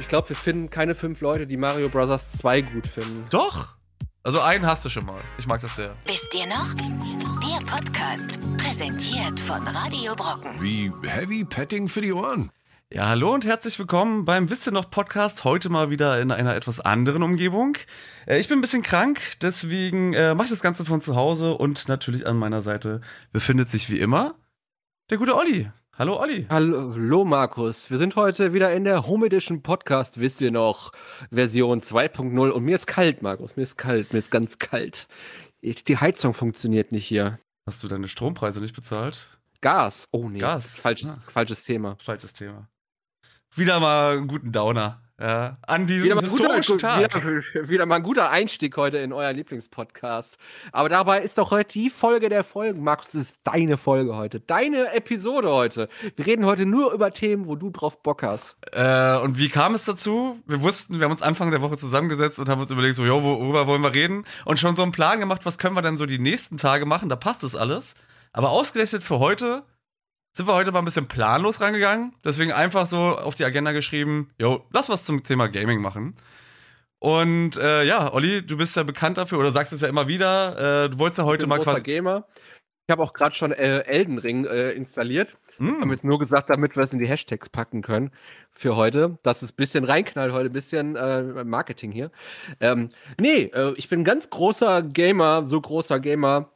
Ich glaube, wir finden keine fünf Leute, die Mario Bros. 2 gut finden. Doch. Also einen hast du schon mal. Ich mag das sehr. Wisst ihr noch? Der Podcast, präsentiert von Radio Brocken. Wie Heavy Petting für die Ohren. Ja, hallo und herzlich willkommen beim Wisst ihr noch Podcast. Heute mal wieder in einer etwas anderen Umgebung. Äh, ich bin ein bisschen krank, deswegen äh, mache ich das Ganze von zu Hause und natürlich an meiner Seite befindet sich wie immer der gute Olli. Hallo Olli. Hallo Markus, wir sind heute wieder in der Home Edition Podcast, wisst ihr noch, Version 2.0 und mir ist kalt, Markus, mir ist kalt, mir ist ganz kalt. Die Heizung funktioniert nicht hier. Hast du deine Strompreise nicht bezahlt? Gas, oh nee, Gas. Falsches, Ah. falsches Thema. Falsches Thema. Wieder mal einen guten Downer. Ja, an diesem Wieder mal, ein guter, historischen Tag. wieder, wieder mal ein guter Einstieg heute in euer Lieblingspodcast. Aber dabei ist doch heute die Folge der Folgen. Markus, es ist deine Folge heute. Deine Episode heute. Wir reden heute nur über Themen, wo du drauf Bock hast. Äh, und wie kam es dazu? Wir wussten, wir haben uns Anfang der Woche zusammengesetzt und haben uns überlegt, so, jo, worüber wollen wir reden? Und schon so einen Plan gemacht, was können wir denn so die nächsten Tage machen? Da passt das alles. Aber ausgerechnet für heute sind wir heute mal ein bisschen planlos rangegangen. Deswegen einfach so auf die Agenda geschrieben, jo, lass was zum Thema Gaming machen. Und äh, ja, Olli, du bist ja bekannt dafür oder sagst es ja immer wieder. Äh, du wolltest ja heute Ich bin mal großer quasi. Gamer. Ich habe auch gerade schon äh, Elden Ring äh, installiert. Hm. Haben jetzt nur gesagt, damit wir es in die Hashtags packen können für heute, dass es ein bisschen reinknallt heute, ein bisschen äh, Marketing hier. Ähm, nee, äh, ich bin ein ganz großer Gamer, so großer Gamer,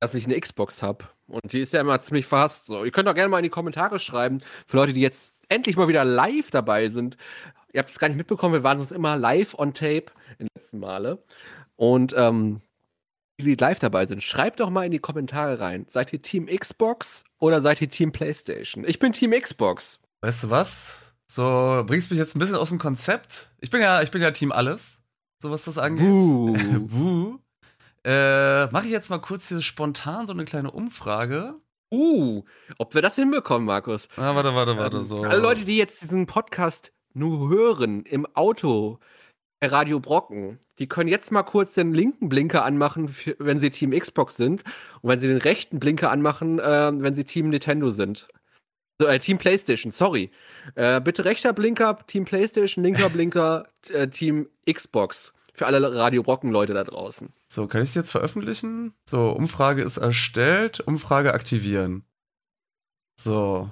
dass ich eine Xbox habe. Und die ist ja immer ziemlich verhasst. So. Ihr könnt auch gerne mal in die Kommentare schreiben, für Leute, die jetzt endlich mal wieder live dabei sind. Ihr habt es gar nicht mitbekommen, wir waren sonst immer live on tape in den letzten Male. Und ähm, die, die live dabei sind, schreibt doch mal in die Kommentare rein. Seid ihr Team Xbox oder seid ihr Team PlayStation? Ich bin Team Xbox. Weißt du was? So, bringst mich jetzt ein bisschen aus dem Konzept. Ich bin ja, ich bin ja Team alles, so was das angeht. Buh. Wuh. Äh, mache ich jetzt mal kurz hier spontan so eine kleine Umfrage. Uh, ob wir das hinbekommen, Markus. Ah, warte, warte, warte, Ähm, so. Alle Leute, die jetzt diesen Podcast nur hören, im Auto, bei Radio Brocken, die können jetzt mal kurz den linken Blinker anmachen, wenn sie Team Xbox sind. Und wenn sie den rechten Blinker anmachen, äh, wenn sie Team Nintendo sind. So, äh, Team PlayStation, sorry. Äh, bitte rechter Blinker, Team PlayStation, linker Blinker, äh, Team Xbox. Für alle Radio Brocken-Leute da draußen. So, kann ich die jetzt veröffentlichen? So, Umfrage ist erstellt, Umfrage aktivieren. So.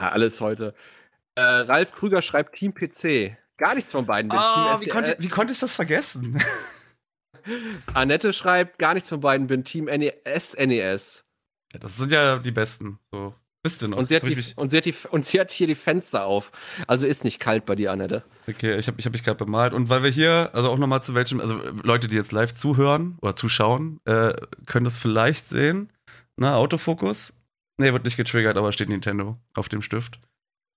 Ja, alles heute. Äh, Ralf Krüger schreibt Team PC. Gar nichts von beiden. bin Ah, Team wie konnte, wie konnte ich das vergessen? Annette schreibt, gar nichts von beiden, bin Team NES, NES. ja, das sind ja die Besten. So. Bist du noch? Und sie, ich die, mich- und, sie hat die, und sie hat hier die Fenster auf. Also ist nicht kalt bei dir, Annette. Okay, ich habe ich hab mich gerade bemalt. Und weil wir hier, also auch nochmal zu welchem, also Leute, die jetzt live zuhören oder zuschauen, äh, können das vielleicht sehen. Na, Autofokus. Nee, wird nicht getriggert, aber steht Nintendo auf dem Stift.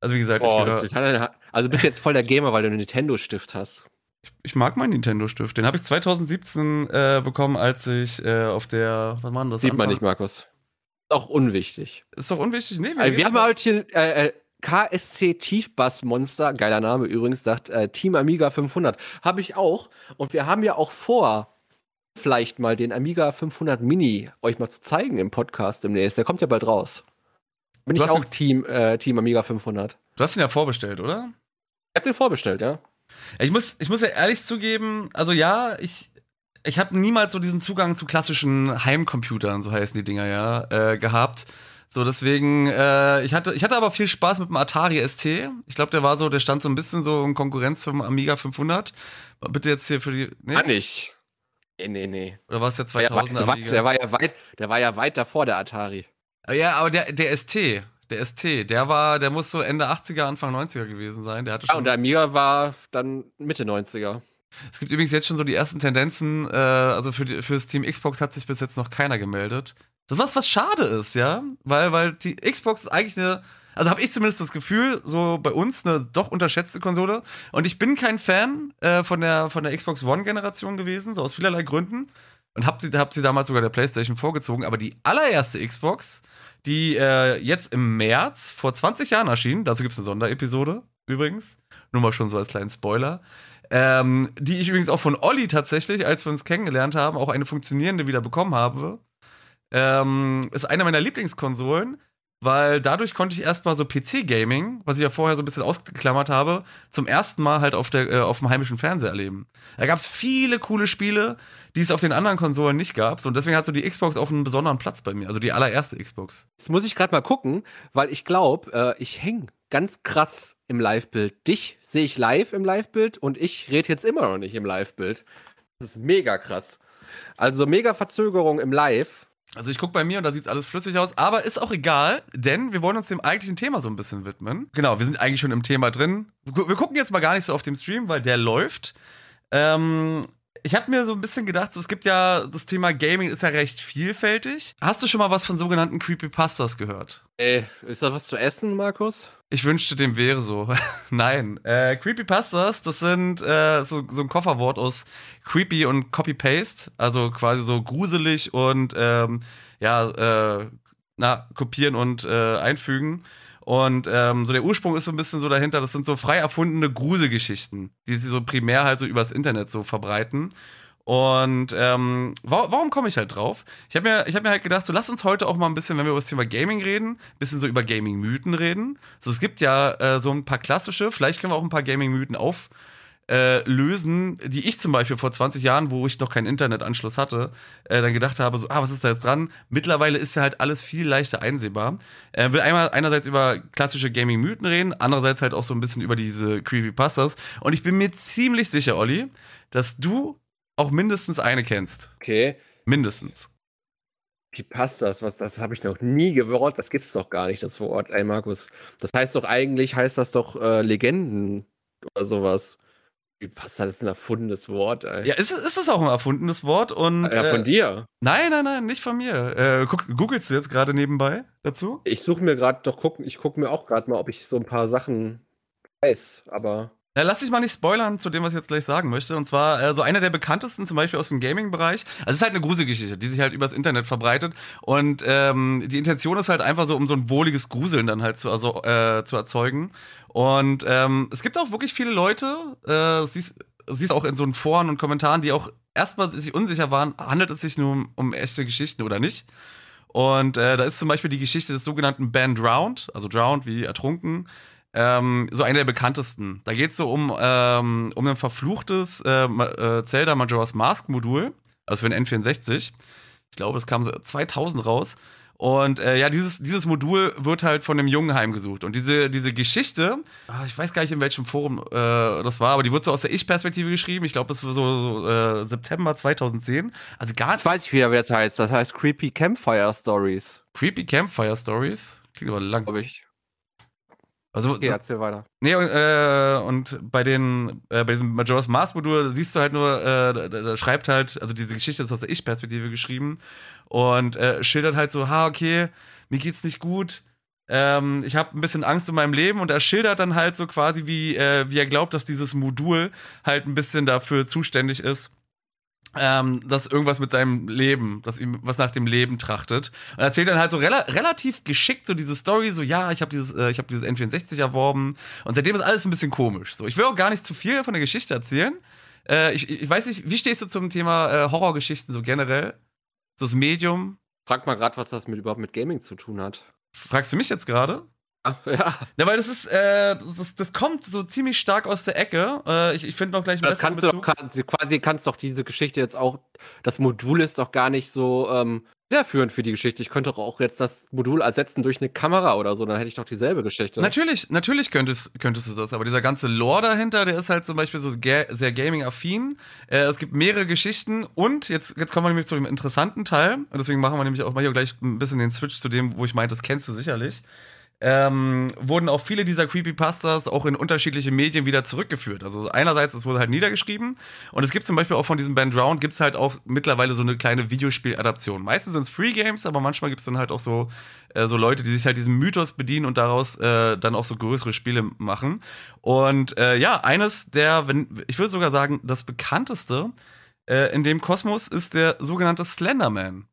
Also wie gesagt, ich, Oh, gehör, also du bist jetzt voll der Gamer, weil du einen Nintendo-Stift hast. ich mag meinen Nintendo-Stift. Den habe ich 2017 äh, bekommen, als ich äh, auf der, was war denn das? Sieht man Anfang- nicht, Markus. Auch unwichtig. Ist doch unwichtig. Nee, Also wir haben heute hier äh, äh, KSC Tiefbass-Monster, geiler Name übrigens, sagt äh, Team Amiga 500. Habe ich auch. Und wir haben ja auch vor, vielleicht mal den Amiga 500 Mini euch mal zu zeigen im Podcast demnächst. Der kommt ja bald raus. Bin Du ich auch Team, äh, Team Amiga 500. Du hast ihn ja vorbestellt, oder? Ich hab den vorbestellt, ja. Ja, Ich muss, ich muss ja ehrlich zugeben, also ja, ich, ich habe niemals so diesen Zugang zu klassischen Heimcomputern, so heißen die Dinger ja, äh, gehabt. So, deswegen, äh, ich, hatte, ich hatte aber viel Spaß mit dem Atari ST. Ich glaube, der war so, der stand so ein bisschen so in Konkurrenz zum Amiga 500. Bitte jetzt hier für die. Nee? Kann ich. Nee, nee, nee. Oder war es der Der, war, 2000er der, war, der, war ja weit, der war ja weit davor, der Atari. ja, aber der, der ST, der ST, der war, der muss so Ende 80er, Anfang 90er gewesen sein. Der hatte Ja, schon und der Amiga war dann Mitte 90er. Es gibt übrigens jetzt schon so die ersten Tendenzen, äh, also für, die, für das Team Xbox hat sich bis jetzt noch keiner gemeldet. Das was, was schade ist, ja, weil, weil die Xbox ist eigentlich eine, also habe ich zumindest das Gefühl, so bei uns eine doch unterschätzte Konsole. Und ich bin kein Fan äh, von, der, von der Xbox One-Generation gewesen, so aus vielerlei Gründen. Und hab sie, hab sie damals sogar der PlayStation vorgezogen. Aber die allererste Xbox, die äh, jetzt im März vor 20 Jahren erschien, dazu gibt es eine Sonderepisode übrigens, nur mal schon so als kleinen Spoiler, ähm, die ich übrigens auch von Olli tatsächlich, als wir uns kennengelernt haben, auch eine funktionierende wieder bekommen habe. Ähm, ist eine meiner Lieblingskonsolen. weil dadurch konnte ich erstmal so PC-Gaming, was ich ja vorher so ein bisschen ausgeklammert habe, zum ersten Mal halt auf, der, äh, auf dem heimischen Fernseher erleben. Da gab es viele coole Spiele, die es auf den anderen Konsolen nicht gab. Und deswegen hat so die Xbox auch einen besonderen Platz bei mir. Also die allererste Xbox. Jetzt muss ich gerade mal gucken, weil ich glaube, äh, ich hänge ganz krass im Live-Bild. Dich sehe ich live im Live-Bild und ich rede jetzt immer noch nicht im Live-Bild. Das ist mega krass. Also mega Verzögerung im Live. Also ich gucke bei mir und da sieht alles flüssig aus, aber ist auch egal, denn wir wollen uns dem eigentlichen Thema so ein bisschen widmen. Genau, wir sind eigentlich schon im Thema drin. Wir gucken jetzt mal gar nicht so auf dem Stream, weil der läuft. Ähm, ich habe mir so ein bisschen gedacht, so, es gibt ja, das Thema Gaming ist ja recht vielfältig. Hast du schon mal was von sogenannten Creepypastas gehört? Ey, ist da was zu essen, Markus? Ich wünschte, dem wäre so. Nein. Äh, Creepypastas, das sind äh, so, so ein Kofferwort aus Creepy und Copy-Paste. Also quasi so gruselig und ähm, ja, äh, na, kopieren und äh, einfügen. Und ähm, so der Ursprung ist so ein bisschen so dahinter, das sind so frei erfundene Gruselgeschichten, die sie so primär halt so übers Internet so verbreiten. Und ähm, warum, komme ich halt drauf? Ich habe mir, hab mir halt gedacht, so lass uns heute auch mal ein bisschen, wenn wir über das Thema Gaming reden, ein bisschen so über Gaming-Mythen reden. So, es gibt ja äh, so ein paar klassische, vielleicht können wir auch ein paar Gaming-Mythen auf, äh, die ich zum Beispiel vor 20 Jahren, wo ich noch keinen Internetanschluss hatte, äh, dann gedacht habe, so, ah, was ist da jetzt dran? Mittlerweile ist ja halt alles viel leichter einsehbar. Äh, will einmal einerseits über klassische Gaming-Mythen reden, andererseits halt auch so ein bisschen über diese Creepypastas. Und ich bin mir ziemlich sicher, Olli, dass du auch mindestens eine kennst. Okay. Mindestens. Wie passt das? Was, das habe ich noch nie gehört. Das gibt's doch gar nicht, das Wort, ey Markus. Das heißt doch eigentlich, heißt das doch äh, Legenden oder sowas. Wie passt das ist ein erfundenes Wort, ey. Ja, ist, ist es auch ein erfundenes Wort und. Ja, von äh, dir. Nein, nein, nein, nicht von mir. Äh, guck, googelst du jetzt gerade nebenbei dazu? Ich suche mir gerade doch gucken, ich gucke mir auch gerade mal, ob ich so ein paar Sachen weiß, aber. Ja, lass dich mal nicht spoilern zu dem, was ich jetzt gleich sagen möchte. Und zwar äh, so einer der bekanntesten, zum Beispiel aus dem Gaming-Bereich. Also es ist halt eine Gruselgeschichte, die sich halt übers Internet verbreitet. Und ähm, die Intention ist halt einfach so, um so ein wohliges Gruseln dann halt zu, also, äh, zu erzeugen. Und ähm, es gibt auch wirklich viele Leute, äh, siehst, siehst auch in so Foren und Kommentaren, die auch erstmal sich unsicher waren, handelt es sich nur um, um echte Geschichten oder nicht. Und äh, da ist zum Beispiel die Geschichte des sogenannten Ben Drowned, also Drowned wie ertrunken, ähm, so einer der bekanntesten. Da geht es so um, ähm, um ein verfluchtes äh, äh, Zelda Majora's Mask Modul, also für den N64. Ich glaube, es kam so 2000 raus. Und äh, ja, dieses, dieses Modul wird halt von einem Jungen heimgesucht. Und diese, diese Geschichte, ah, ich weiß gar nicht, in welchem Forum äh, das war, aber die wird so aus der Ich-Perspektive geschrieben. Ich glaube, das war so, so äh, September 2010. Also gar nicht. Jetzt weiß ich wieder, wie das heißt. Das heißt Creepy Campfire Stories. Creepy Campfire Stories? Klingt aber lang. Glaube ich. Also, okay, erzähl weiter. Nee, und, äh, und bei den, äh, bei diesem Majora's Mask Modul siehst du halt nur, äh, da, da, schreibt halt, also diese Geschichte ist aus der Ich-Perspektive geschrieben und äh, schildert halt so, ha, okay, mir geht's nicht gut, ähm, ich habe ein bisschen Angst um mein Leben und er schildert dann halt so quasi, wie, äh, wie er glaubt, dass dieses Modul halt ein bisschen dafür zuständig ist, ähm, dass irgendwas mit seinem Leben, dass ihm was nach dem Leben trachtet. Und erzählt dann halt so rela relativ geschickt so diese Story, so ja, ich habe dieses, äh, ich habe dieses N64 erworben und seitdem ist alles ein bisschen komisch. So, ich will auch gar nicht zu viel von der Geschichte erzählen. Äh, ich, ich weiß nicht, wie stehst du zum Thema äh, Horrorgeschichten so generell? So das Medium? Frag mal gerade, was das mit überhaupt mit Gaming zu tun hat. Fragst du mich jetzt gerade? Ja. Ja, weil das ist, äh, das, das kommt so ziemlich stark aus der Ecke. Äh, ich ich finde noch gleich Das kannst du doch quasi kannst doch diese Geschichte jetzt auch. Das Modul ist doch gar nicht so ähm, führend für die Geschichte. Ich könnte doch auch jetzt das Modul ersetzen durch eine Kamera oder so, dann hätte ich doch dieselbe Geschichte. Natürlich, natürlich könntest, könntest du das, aber dieser ganze Lore dahinter, der ist halt zum Beispiel so ga sehr gaming-affin. Äh, es gibt mehrere Geschichten und jetzt, jetzt kommen wir nämlich zu dem interessanten Teil und deswegen machen wir nämlich auch mal hier gleich ein bisschen den Switch zu dem, wo ich meinte, das kennst du sicherlich ähm, wurden auch viele dieser Creepypastas auch in unterschiedliche Medien wieder zurückgeführt. Also einerseits, es wurde halt niedergeschrieben und es gibt zum Beispiel auch von diesem Ben Drown, gibt es halt auch mittlerweile so eine kleine Videospieladaption. Meistens sind es Free Games, aber manchmal gibt es dann halt auch so, äh, so Leute, die sich halt diesem Mythos bedienen und daraus äh, dann auch so größere Spiele machen. Und äh, ja, eines der, wenn, ich würde sogar sagen, das bekannteste äh, in dem Kosmos ist der sogenannte Slenderman.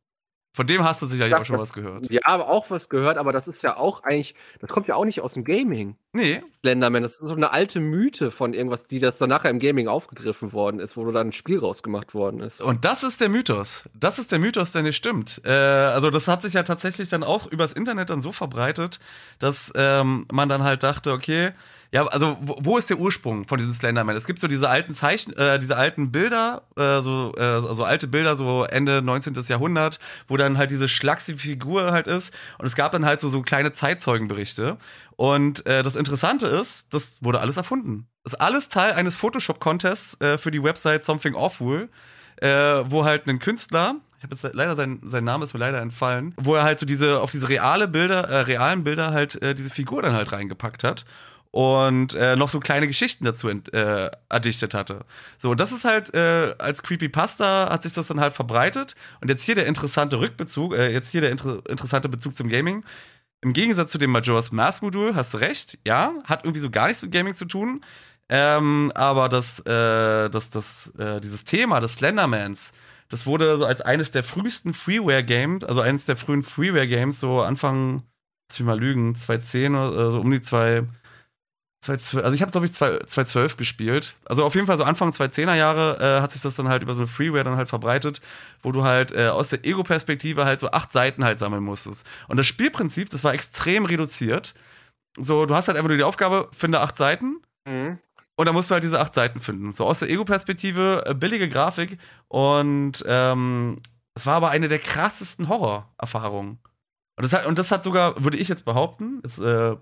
Von dem hast du sicherlich Sag auch schon was- was gehört. Ja, aber auch was gehört, aber das ist ja auch eigentlich, das kommt ja auch nicht aus dem Gaming. Nee, Slenderman, das ist so eine alte Mythe von irgendwas, die das dann nachher im Gaming aufgegriffen worden ist, wo dann ein Spiel rausgemacht worden ist. Und das ist der Mythos. Das ist der Mythos, der nicht stimmt. Äh, also das hat sich ja tatsächlich dann auch übers Internet dann so verbreitet, dass ähm, man dann halt dachte, okay, ja, also wo, wo ist der Ursprung von diesem Slenderman? Es gibt so diese alten Zeichen, äh, diese alten Bilder, äh, so äh, also alte Bilder, so Ende 19. Jahrhundert, wo dann halt diese schlachsige Figur halt ist. Und es gab dann halt so so kleine Zeitzeugenberichte. Und äh, das Interessante ist, das wurde alles erfunden. Das ist alles Teil eines Photoshop-Contests äh, für die Website Something Awful äh, wo halt ein Künstler, ich habe jetzt leider sein, sein Name ist mir leider entfallen, wo er halt so diese auf diese reale Bilder, äh, realen Bilder halt äh, diese Figur dann halt reingepackt hat und äh, noch so kleine Geschichten dazu äh, erdichtet hatte. So, das ist halt äh, als Creepypasta hat sich das dann halt verbreitet und jetzt hier der interessante Rückbezug, äh, jetzt hier der inter interessante Bezug zum Gaming. Im Gegensatz zu dem Majora's Mask Modul hast du recht, ja, hat irgendwie so gar nichts mit Gaming zu tun. Ähm, aber das, äh, das, das, äh, dieses Thema des Slendermans, das wurde so als eines der frühesten Freeware-Games, also eines der frühen Freeware-Games, so Anfang, lass mich mal lügen, 2010 oder so um die zwei, 2012, also ich habe glaube ich 2012 gespielt. Also auf jeden Fall so Anfang 2010er Jahre äh, hat sich das dann halt über so eine Freeware dann halt verbreitet, wo du halt äh, aus der Ego-Perspektive halt so acht Seiten halt sammeln musstest. Und das Spielprinzip, das war extrem reduziert. So, du hast halt einfach nur die Aufgabe, finde acht Seiten Mhm. und dann musst du halt diese acht Seiten finden. So aus der Ego-Perspektive, äh, billige Grafik und ähm, es war aber eine der krassesten Horrorerfahrungen. Und das, hat, und das hat sogar, würde ich jetzt behaupten, ist, äh,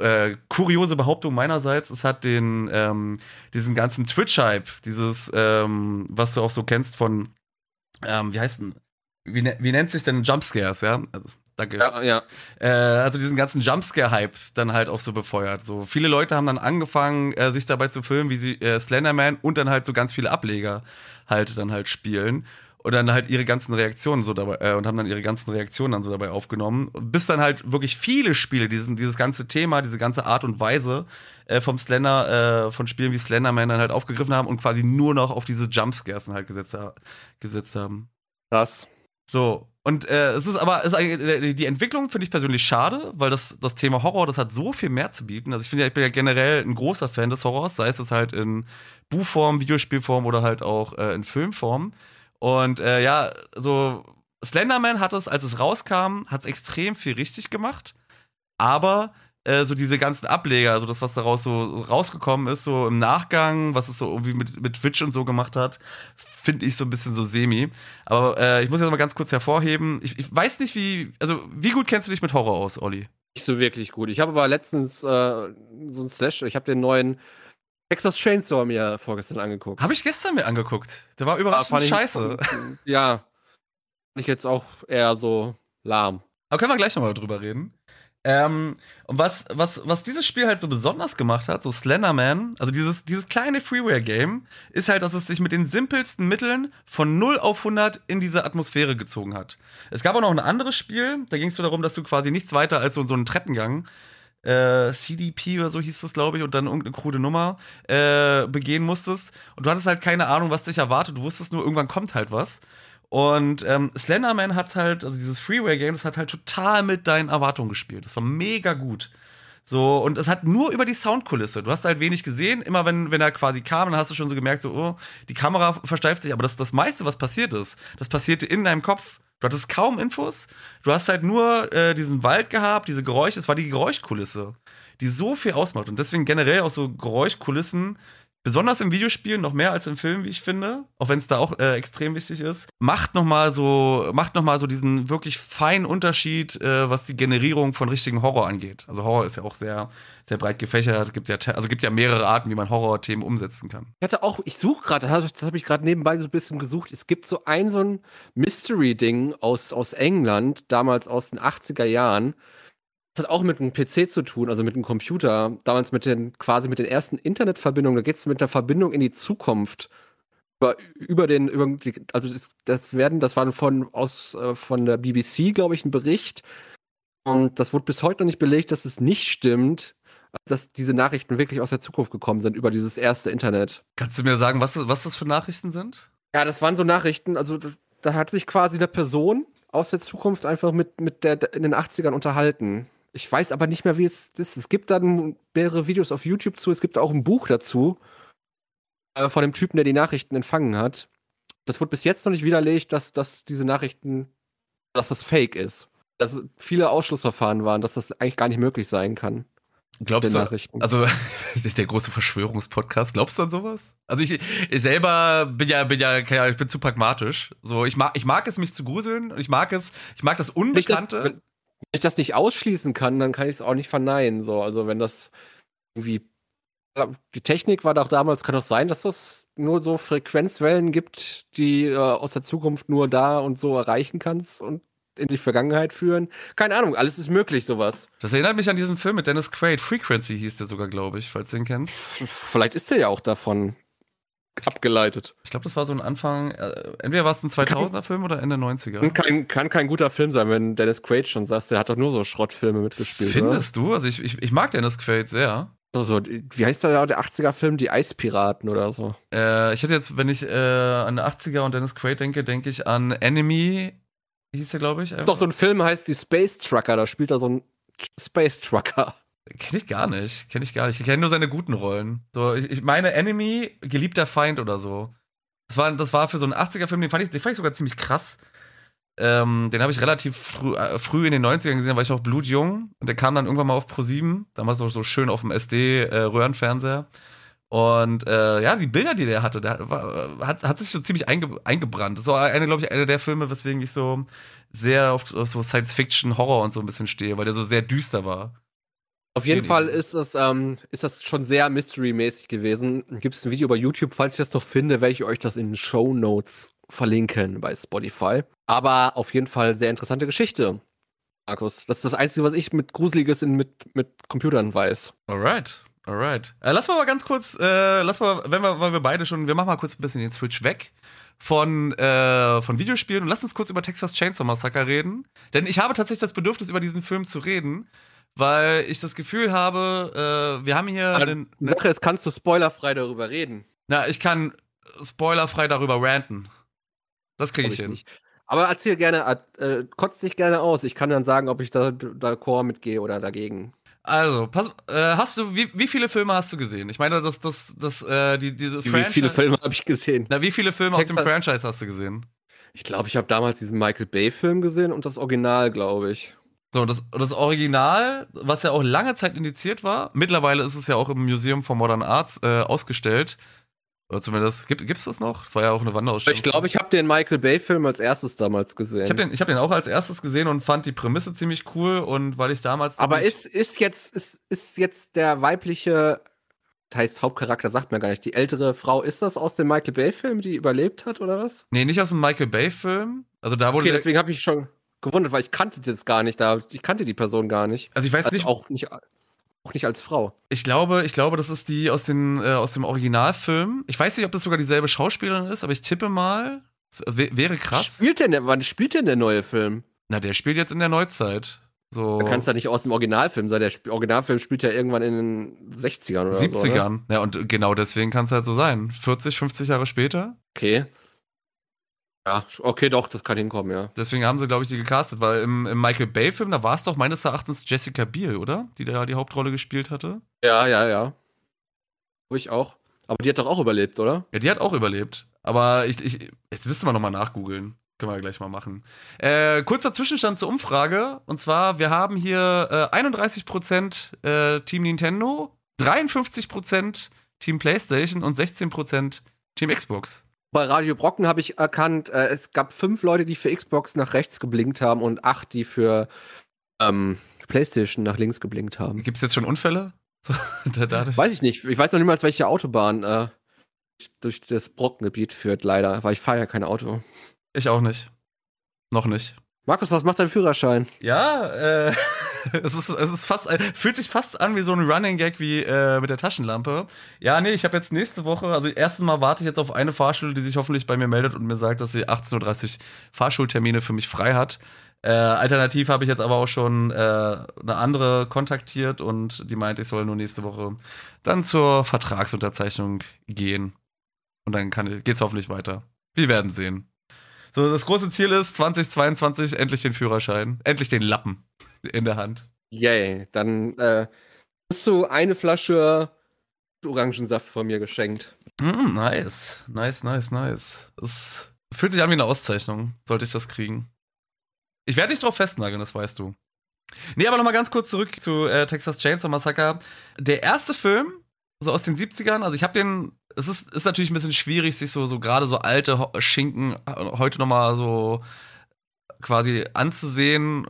äh, kuriose Behauptung meinerseits, es hat den, ähm, diesen ganzen Twitch-Hype, dieses, ähm, was du auch so kennst von, ähm, wie heißt denn, wie, ne- wie nennt sich denn Jumpscares, ja? Also, danke. Ja, ja. Äh, also diesen ganzen Jumpscare-Hype dann halt auch so befeuert. So viele Leute haben dann angefangen, äh, sich dabei zu filmen, wie sie äh, Slenderman und dann halt so ganz viele Ableger halt dann halt spielen und dann halt ihre ganzen Reaktionen so dabei äh, und haben dann ihre ganzen Reaktionen dann so dabei aufgenommen, bis dann halt wirklich viele Spiele diesen dieses ganze Thema, diese ganze Art und Weise äh, vom Slender äh, von Spielen wie Slenderman dann halt aufgegriffen haben und quasi nur noch auf diese Jumpscares dann halt gesetzt, gesetzt haben. Krass. So, und äh, es ist aber, es ist äh, die Entwicklung finde ich persönlich schade, weil das, das Thema Horror, das hat so viel mehr zu bieten. Also ich finde ja, ich bin ja generell ein großer Fan des Horrors, sei es halt in Buchform, Videospielform oder halt auch äh, in Filmform. Und äh, ja, so Slenderman hat es, als es rauskam, hat es extrem viel richtig gemacht. Aber äh, so diese ganzen Ableger, also das, was daraus so rausgekommen ist, so im Nachgang, was es so irgendwie mit, mit Twitch und so gemacht hat, finde ich so ein bisschen so semi. Aber äh, ich muss jetzt mal ganz kurz hervorheben, ich, ich weiß nicht, wie, also wie gut kennst du dich mit Horror aus, Olli? Nicht so wirklich gut. Ich habe aber letztens äh, so ein Slash, ich habe den neuen Texas Chainsaw mir vorgestern angeguckt. Habe ich gestern mir angeguckt. Der war Ah, überraschend fand ich- scheiße. Ja. Fand ich jetzt auch eher so lahm. Aber können wir gleich nochmal drüber reden. Ähm, und was, was, was dieses Spiel halt so besonders gemacht hat, so Slenderman, also dieses, dieses kleine Freeware-Game, ist halt, dass es sich mit den simpelsten Mitteln von 0 auf 100 in diese Atmosphäre gezogen hat. Es gab auch noch ein anderes Spiel, da ging es so darum, dass du quasi nichts weiter als so, so einen Treppengang, äh, CDP oder so hieß das, glaube ich, und dann irgendeine krude Nummer äh, begehen musstest. Und du hattest halt keine Ahnung, was dich erwartet. Du wusstest nur, irgendwann kommt halt was. Und ähm, Slenderman hat halt, also dieses Freeware-Game, das hat halt total mit deinen Erwartungen gespielt. Das war mega gut. So, und es hat nur über die Soundkulisse. Du hast halt wenig gesehen. Immer wenn, wenn er quasi kam, dann hast du schon so gemerkt, so, oh, die Kamera versteift sich. Aber das, das meiste, was passiert ist, das passierte in deinem Kopf. Du hattest kaum Infos. Du hast halt nur äh, diesen Wald gehabt, diese Geräusche. Es war die Geräuschkulisse, die so viel ausmacht. Und deswegen generell auch so Geräuschkulissen besonders im Videospiel noch mehr als im Film, wie ich finde, auch wenn es da auch äh, extrem wichtig ist, macht noch mal so macht noch mal so diesen wirklich feinen Unterschied, äh, was die Generierung von richtigen Horror angeht. Also Horror ist ja auch sehr sehr breit gefächert, gibt ja also gibt ja mehrere Arten, wie man Horrorthemen umsetzen kann. Ich hatte auch, ich suche gerade, das habe ich gerade nebenbei so ein bisschen gesucht. Es gibt so ein so ein Mystery-Ding aus, aus England, damals aus den 80er Jahren. Das hat auch mit einem PC zu tun, also mit einem Computer. Damals mit den, quasi mit den ersten Internetverbindungen. Da geht es mit der Verbindung in die Zukunft. Über, über den, über die, also das, das werden, das war von, aus, äh, von der BBC, glaube ich, ein Bericht. Und das wurde bis heute noch nicht belegt, dass es nicht stimmt, dass diese Nachrichten wirklich aus der Zukunft gekommen sind über dieses erste Internet. Kannst du mir sagen, was, was das für Nachrichten sind? Ja, das waren so Nachrichten, also da, da hat sich quasi eine Person aus der Zukunft einfach mit, mit der in den 80ern unterhalten. Ich weiß aber nicht mehr, wie es ist. Es gibt dann mehrere Videos auf YouTube zu, es gibt auch ein Buch dazu äh, von dem Typen, der die Nachrichten empfangen hat. Das wurde bis jetzt noch nicht widerlegt, dass, dass diese Nachrichten, dass das fake ist. Dass viele Ausschlussverfahren waren, dass das eigentlich gar nicht möglich sein kann. Glaubst du, Nachrichten. also der große Verschwörungspodcast, glaubst du an sowas? Also ich, ich selber bin ja, bin ja, ich bin zu pragmatisch. So, ich mag, ich mag es, mich zu gruseln. Ich mag es, ich mag das Wenn ich das, Unbekannte. Wenn ich das nicht ausschließen kann, dann kann ich es auch nicht verneinen. So, also wenn das irgendwie die Technik war doch damals, kann doch sein, dass das nur so Frequenzwellen gibt, die äh, aus der Zukunft nur da und so erreichen kannst und in die Vergangenheit führen. Keine Ahnung, alles ist möglich, sowas. Das erinnert mich an diesen Film mit Dennis Quaid. Frequency hieß der sogar, glaube ich, falls du den kennst. Vielleicht ist der ja auch davon abgeleitet. Ich glaube, das war so ein Anfang, äh, entweder war es ein 2000er Film oder Ende 90er. Kann kein, kann kein guter Film sein, wenn Dennis Quaid schon sagt, der hat doch nur so Schrottfilme mitgespielt. Findest du? Also ich, ich, ich mag Dennis Quaid sehr. Oder? So, so, wie heißt der, der 80er-Film? Die Eispiraten oder so. Äh, ich hätte jetzt, wenn ich äh, an 80er und Dennis Quaid denke, denke ich an Enemy, hieß der, glaube ich. Doch, so ein Film heißt die Space Trucker, da spielt er so ein Space Trucker. Kenne ich gar nicht. Kenne ich gar nicht. Ich kenne nur seine guten Rollen. So, ich, meine Enemy, geliebter Feind oder so. Das war, das war für so einen 80er-Film, den fand ich, den fand ich sogar ziemlich krass. Ähm, den habe ich relativ früh, äh, früh in den 90ern gesehen, da war ich noch blutjung. Und der kam dann irgendwann mal auf Pro 7, damals auch so schön auf dem SD-Röhrenfernseher. Und äh, ja, die Bilder, die der hatte, der war, hat, hat sich so ziemlich einge, eingebrannt. Das war eine, glaube ich, einer der Filme, weswegen ich so sehr auf, auf so Science-Fiction, Horror und so ein bisschen stehe, weil der so sehr düster war. Auf jeden Fall ist das, ähm, ist das schon sehr Mystery-mäßig gewesen. Gibt es ein Video bei YouTube, falls ich das noch finde, werde ich euch das in den Show Notes verlinken bei Spotify. Aber auf jeden Fall sehr interessante Geschichte, Markus. Das ist das Einzige, was ich mit Gruseliges in, mit, mit Computern weiß. Alright, alright. Äh, lass mal mal ganz kurz, äh, lass mal, wenn wir, weil wir beide schon, wir machen mal kurz ein bisschen den Switch weg von, äh, von Videospielen und lass uns kurz über Texas Chainsaw Massacre reden. Denn ich habe tatsächlich das Bedürfnis, über diesen Film zu reden, weil ich das Gefühl habe, äh, wir haben hier einen, Die Sache ist, kannst du spoilerfrei darüber reden? na, ich kann spoilerfrei darüber ranten. Das kriege Glaub ich hin. nicht. Aber erzähl gerne, äh, kotzt dich gerne aus. Ich kann dann sagen, ob ich da d'accord mitgehe oder dagegen. Also, pass, äh, hast du, wie, wie viele Filme hast du gesehen? Ich meine, das, das, das, äh, die, diese Wie, wie viele Filme habe ich gesehen? Na, wie viele Filme aus dem Texas- Franchise hast du gesehen? Ich glaube, ich habe damals diesen Michael Bay-Film gesehen und das Original, glaube ich. So, das, das Original, was ja auch lange Zeit indiziert war, mittlerweile ist es ja auch im Museum for Modern Arts äh, ausgestellt. Oder zumindest, gibt es das noch? Das war ja auch eine Wanderausstellung. Ich glaube, ich habe den Michael Bay-Film als erstes damals gesehen. Ich habe den, ich hab den auch als erstes gesehen und fand die Prämisse ziemlich cool und weil ich damals. Aber ist, ist, jetzt, ist, ist jetzt der weibliche, das heißt Hauptcharakter, sagt man gar nicht, die ältere Frau, ist das aus dem Michael Bay-Film, die überlebt hat oder was? Nee, nicht aus dem Michael Bay-Film. Also da wurde. Okay, deswegen habe ich schon gewundert, weil ich kannte das gar nicht. Da, ich kannte die Person gar nicht. also ich weiß Also nicht, auch nicht. Auch nicht als Frau. ich glaube, ich glaube, das ist die aus, den, äh, aus dem Originalfilm. Ich weiß nicht, ob das sogar dieselbe Schauspielerin ist, aber ich tippe mal. Also, wär- wäre krass. Spielt denn der, wann spielt denn der neue Film? Na, der spielt jetzt in der Neuzeit. So. Da kann es ja nicht aus dem Originalfilm sein. Der Sp Originalfilm spielt ja irgendwann in den 60ern oder so. ne? 70ern. Ja, und genau deswegen kann es halt so sein. 40, 50 Jahre später. Okay. Ja, okay, doch, das kann hinkommen, ja. Deswegen haben sie, glaube ich, die gecastet, weil im, im Michael Bay-Film, da war es doch meines Erachtens Jessica Biel, oder? Die da die Hauptrolle gespielt hatte. Ja, ja, ja. Ich auch. Aber die hat doch auch überlebt, oder? Ja, die hat auch überlebt. Aber ich, ich jetzt müsste man nochmal nachgoogeln. Können wir gleich mal machen. Äh, kurzer Zwischenstand zur Umfrage. Und zwar, wir haben hier äh, 31% äh, Team Nintendo, 53% Team PlayStation und 16% Team Xbox. Bei Radio Brocken habe ich erkannt, äh, es gab fünf Leute, die für Xbox nach rechts geblinkt haben und acht, die für ähm, PlayStation nach links geblinkt haben. Gibt es jetzt schon Unfälle? Weiß ich nicht. Ich weiß noch niemals, welche Autobahn äh, durch das Brockengebiet führt, leider, weil ich fahre ja kein Auto. ich auch nicht. Noch nicht. Markus, was macht dein Führerschein? Ja, äh, es ist, es ist fast, äh, fühlt sich fast an wie so ein Running Gag wie äh, mit der Taschenlampe. Ja, nee, ich habe jetzt nächste Woche, also erstens Mal warte ich jetzt auf eine Fahrschule, die sich hoffentlich bei mir meldet und mir sagt, dass sie 18.30 Uhr Fahrschultermine für mich frei hat. Äh, alternativ habe ich jetzt aber auch schon äh, eine andere kontaktiert und die meint, ich soll nur nächste Woche dann zur Vertragsunterzeichnung gehen. Und dann kann, geht's hoffentlich weiter. Wir werden sehen. So, das große Ziel ist 2022 endlich den Führerschein, endlich den Lappen in der Hand. Yay, dann äh, hast du eine Flasche Orangensaft von mir geschenkt. Mm, nice, nice, nice, nice. Das fühlt sich an wie eine Auszeichnung, sollte ich das kriegen. Ich werde dich drauf festnageln, das weißt du. Nee, aber nochmal ganz kurz zurück zu äh, Texas Chainsaw Massacre. Der erste Film, so aus den 70ern, also ich habe den, es ist, ist natürlich ein bisschen schwierig, sich so, so gerade so alte Schinken heute nochmal so quasi anzusehen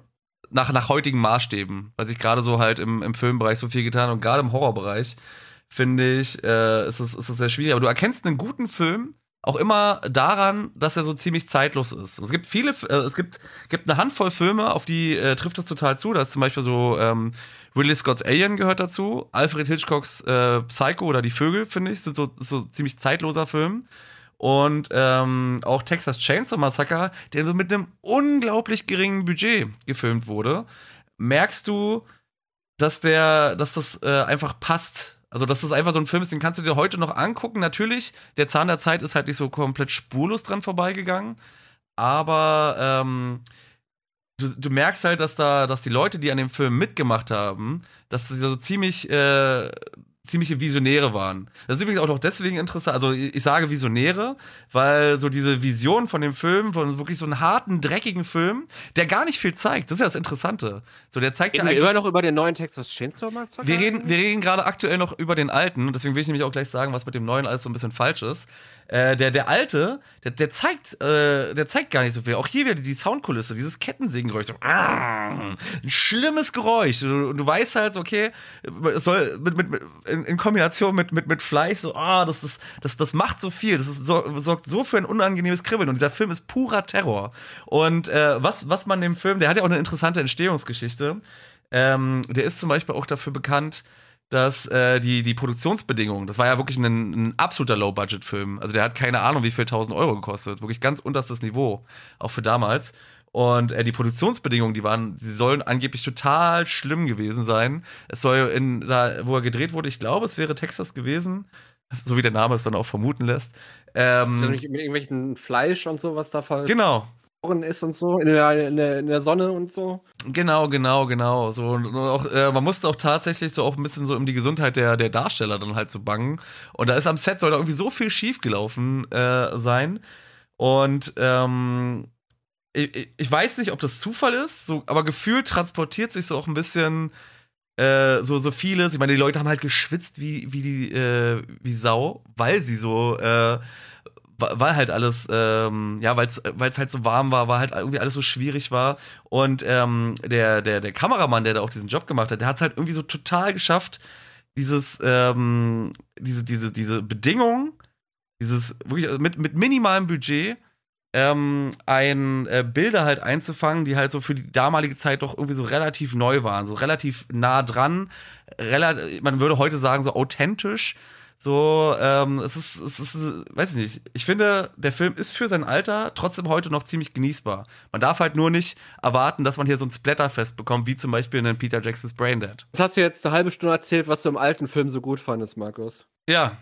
nach, nach heutigen Maßstäben, weil sich gerade so halt im, im Filmbereich so viel getan und gerade im Horrorbereich finde ich, äh, ist, es, ist es sehr schwierig. Aber du erkennst einen guten Film auch immer daran, dass er so ziemlich zeitlos ist. Es gibt viele, äh, es gibt, gibt eine Handvoll Filme, auf die äh, trifft das total zu. Da ist zum Beispiel so ähm, Ridley Scott's Alien gehört dazu, Alfred Hitchcocks äh, Psycho oder Die Vögel, finde ich, sind so, so ziemlich zeitloser Film. Und ähm, auch Texas Chainsaw Massacre, der so mit einem unglaublich geringen Budget gefilmt wurde, merkst du, dass der, dass das äh, einfach passt. Also, dass das einfach so ein Film ist, den kannst du dir heute noch angucken. Natürlich, der Zahn der Zeit ist halt nicht so komplett spurlos dran vorbeigegangen. Aber ähm, du, du merkst halt, dass da, dass die Leute, die an dem Film mitgemacht haben, dass sie so ziemlich, äh, ziemliche Visionäre waren. Das ist übrigens auch noch deswegen interessant. Also ich sage Visionäre, weil so diese Vision von dem Film, von wirklich so einem harten, dreckigen Film, der gar nicht viel zeigt. Das ist ja das Interessante. So, der zeigt ja Reden wir eigentlich immer noch über den neuen Texas Chainsaw Massacre? wir reden, wir reden gerade aktuell noch über den alten, und deswegen will ich nämlich auch gleich sagen, was mit dem neuen alles so ein bisschen falsch ist. Äh, der, der alte, der, der zeigt, äh, der zeigt gar nicht so viel. Auch hier wieder die Soundkulisse, dieses Kettensägengeräusch. So, ah, ein schlimmes Geräusch. Und du weißt halt, okay, es soll mit, mit, in, in Kombination mit, mit, mit Fleisch, so, ah, das, das, das, das macht so viel. Das ist, so, sorgt so für ein unangenehmes Kribbeln. Und dieser Film ist purer Terror. Und äh, was, was man dem Film, der hat ja auch eine interessante Entstehungsgeschichte. Ähm, der ist zum Beispiel auch dafür bekannt, dass äh, die, die Produktionsbedingungen, das war ja wirklich ein, ein absoluter Low-Budget-Film. Also der hat keine Ahnung, wie viel 1000 Euro gekostet. Wirklich ganz unterstes Niveau, auch für damals. Und äh, die Produktionsbedingungen, die waren, die sollen angeblich total schlimm gewesen sein. Es soll in, da, wo er gedreht wurde, ich glaube, es wäre Texas gewesen, so wie der Name es dann auch vermuten lässt. Ähm, mit irgendwelchen Fleisch und so, was da verloren genau, ist und so, in der, in, der, Sonne und so. Genau, genau, genau. So und auch, äh, man musste auch tatsächlich so auch ein bisschen so um die Gesundheit der, der Darsteller dann halt so bangen. Und da ist am Set soll da irgendwie so viel schief gelaufen äh, sein. Und ähm, ich, ich- weiß nicht, ob das Zufall ist, so, aber gefühlt transportiert sich so auch ein bisschen äh, so, so vieles. Ich meine, die Leute haben halt geschwitzt wie, wie die, äh, wie Sau, weil sie so, äh, weil halt alles, ähm, ja, weil es halt so warm war, weil halt irgendwie alles so schwierig war. Und ähm, der, der, der Kameramann, der da auch diesen Job gemacht hat, der hat es halt irgendwie so total geschafft, dieses, ähm, diese, diese, diese Bedingungen, dieses wirklich also mit, mit minimalem Budget, ähm, ein äh, Bilder halt einzufangen, die halt so für die damalige Zeit doch irgendwie so relativ neu waren, so relativ nah dran, relativ, man würde heute sagen so authentisch. So, ähm, es ist, es ist, weiß ich nicht. Ich finde, der Film ist für sein Alter trotzdem heute noch ziemlich genießbar. Man darf halt nur nicht erwarten, dass man hier so ein Splatterfest bekommt, wie zum Beispiel in den Peter Jackson's Braindead. Das hast du jetzt eine halbe Stunde erzählt, was du im alten Film so gut fandest, Markus. Ja.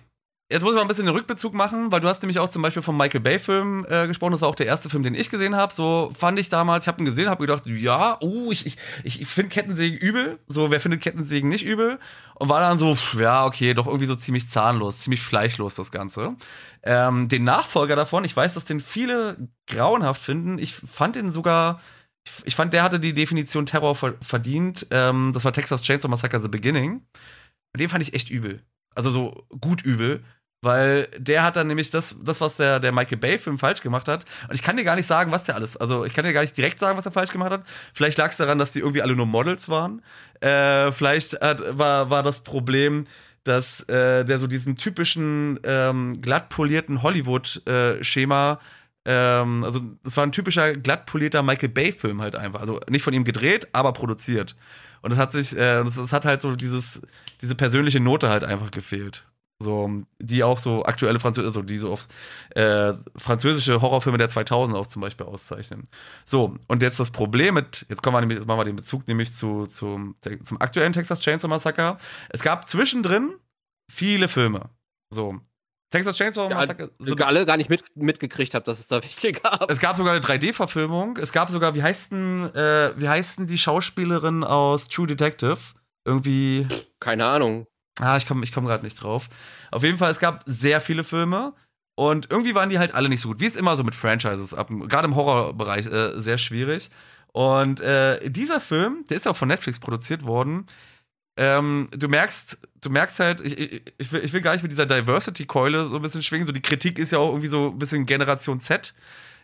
Jetzt muss ich mal ein bisschen den Rückbezug machen, weil du hast nämlich auch zum Beispiel vom Michael Bay-Film äh, gesprochen. Das war auch der erste Film, den ich gesehen habe. So fand ich damals, ich habe ihn gesehen, habe gedacht, ja, uh, ich, ich, ich finde Kettensägen übel. So, wer findet Kettensägen nicht übel? Und war dann so, pff, ja, okay, doch irgendwie so ziemlich zahnlos, ziemlich fleischlos das Ganze. Ähm, den Nachfolger davon, ich weiß, dass den viele grauenhaft finden. Ich fand den sogar, ich, ich fand, der hatte die Definition Terror ver verdient. Ähm, das war Texas Chainsaw Massacre The Beginning. Den fand ich echt übel. Also so gut übel. Weil der hat dann nämlich das, das was der, der Michael Bay-Film falsch gemacht hat. Und ich kann dir gar nicht sagen, was der alles. Also, ich kann dir gar nicht direkt sagen, was er falsch gemacht hat. Vielleicht lag es daran, dass die irgendwie alle nur Models waren. Äh, vielleicht hat, war, war das dass äh, der so diesem typischen ähm, glatt Hollywood-Schema ähm, also das war ein typischer glatt polierter Michael Bay-Film halt einfach. Also nicht von ihm gedreht, aber produziert. Und es hat sich, äh, das hat halt so dieses, diese persönliche Note halt einfach gefehlt. So, die auch so aktuelle Französische, also die so auf äh, französische Horrorfilme der 2000 auch zum Beispiel auszeichnen. So, und jetzt das Problem mit, jetzt kommen wir nämlich, jetzt machen wir den Bezug nämlich zu, zum, zum aktuellen Texas Chainsaw Massacre. Es gab zwischendrin viele Filme. So, Texas Chainsaw Ja, Massacre. so- alle gar nicht mit, mitgekriegt habe, dass es da welche gab. es gab sogar eine 3D-Verfilmung. Es gab sogar, wie heißt denn, äh, wie heißt denn die Schauspielerin aus True Detective? Irgendwie. Keine Ahnung. Ah, ich komme ich komm gerade nicht drauf. Auf jeden Fall, es gab sehr viele Filme und irgendwie waren die halt alle nicht so gut. Wie es immer so mit Franchises gerade im Horrorbereich äh, sehr schwierig. Und äh, dieser Film, der ist ja auch von Netflix produziert worden. Ähm, du merkst, du merkst halt, ich, ich, ich, will, ich will gar nicht mit dieser Diversity-Keule so ein bisschen schwingen. So die Kritik ist ja auch irgendwie so ein bisschen Generation Z,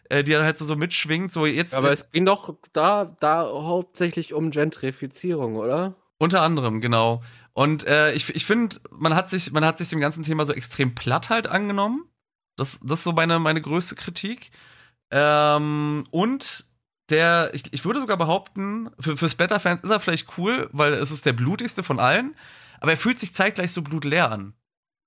äh, die halt so, so mitschwingt. So jetzt Aber es ging doch da, da hauptsächlich um Gentrifizierung, oder? Unter anderem, genau. Und äh, ich, ich finde, man hat sich, man hat sich dem ganzen Thema so extrem platt halt angenommen. Das, das ist so meine, meine größte Kritik. Ähm, und der, ich, ich würde sogar behaupten, für, für Splatter-Fans ist er vielleicht cool, weil es ist der blutigste von allen, aber er fühlt sich zeitgleich so blutleer an.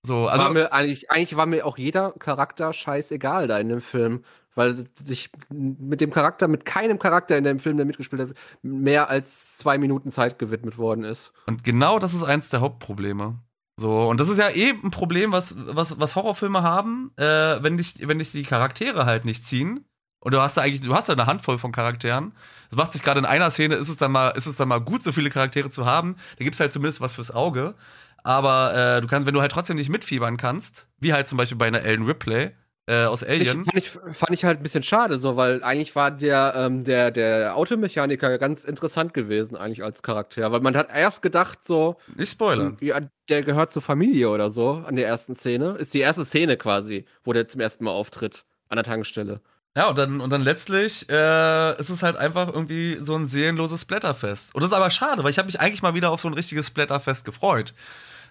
So, also war mir eigentlich, eigentlich war mir auch jeder Charakter scheißegal da in dem Film, weil sich mit dem Charakter, mit keinem Charakter in dem Film, der mitgespielt hat, mehr als zwei Minuten Zeit gewidmet worden ist. Und genau das ist eins der Hauptprobleme. So, und das ist ja eh ein Problem, was, was, was Horrorfilme haben, äh, wenn, dich, wenn dich die Charaktere halt nicht ziehen. Und du hast da eigentlich, du hast da eine Handvoll von Charakteren. Das macht sich gerade in einer Szene, ist es dann mal, ist es dann mal gut, so viele Charaktere zu haben. Da gibt es halt zumindest was fürs Auge. Aber äh, du kannst, wenn du halt trotzdem nicht mitfiebern kannst, wie halt zum Beispiel bei einer Ellen Ripley äh, aus Ich, Alien. fand, ich, fand ich halt ein bisschen schade, so, weil eigentlich war der, ähm, der, der Automechaniker ganz interessant gewesen, eigentlich als Charakter. Weil man hat erst gedacht, so, nicht spoilern. ja, der gehört zur Familie oder so an der ersten Szene. Ist die erste Szene quasi, wo der zum ersten Mal auftritt an der Tankstelle. Ja, und dann, und dann letztlich äh, ist es halt einfach irgendwie so ein seelenloses Splatterfest. Und das ist aber schade, weil ich habe mich eigentlich mal wieder auf so ein richtiges Splatterfest gefreut.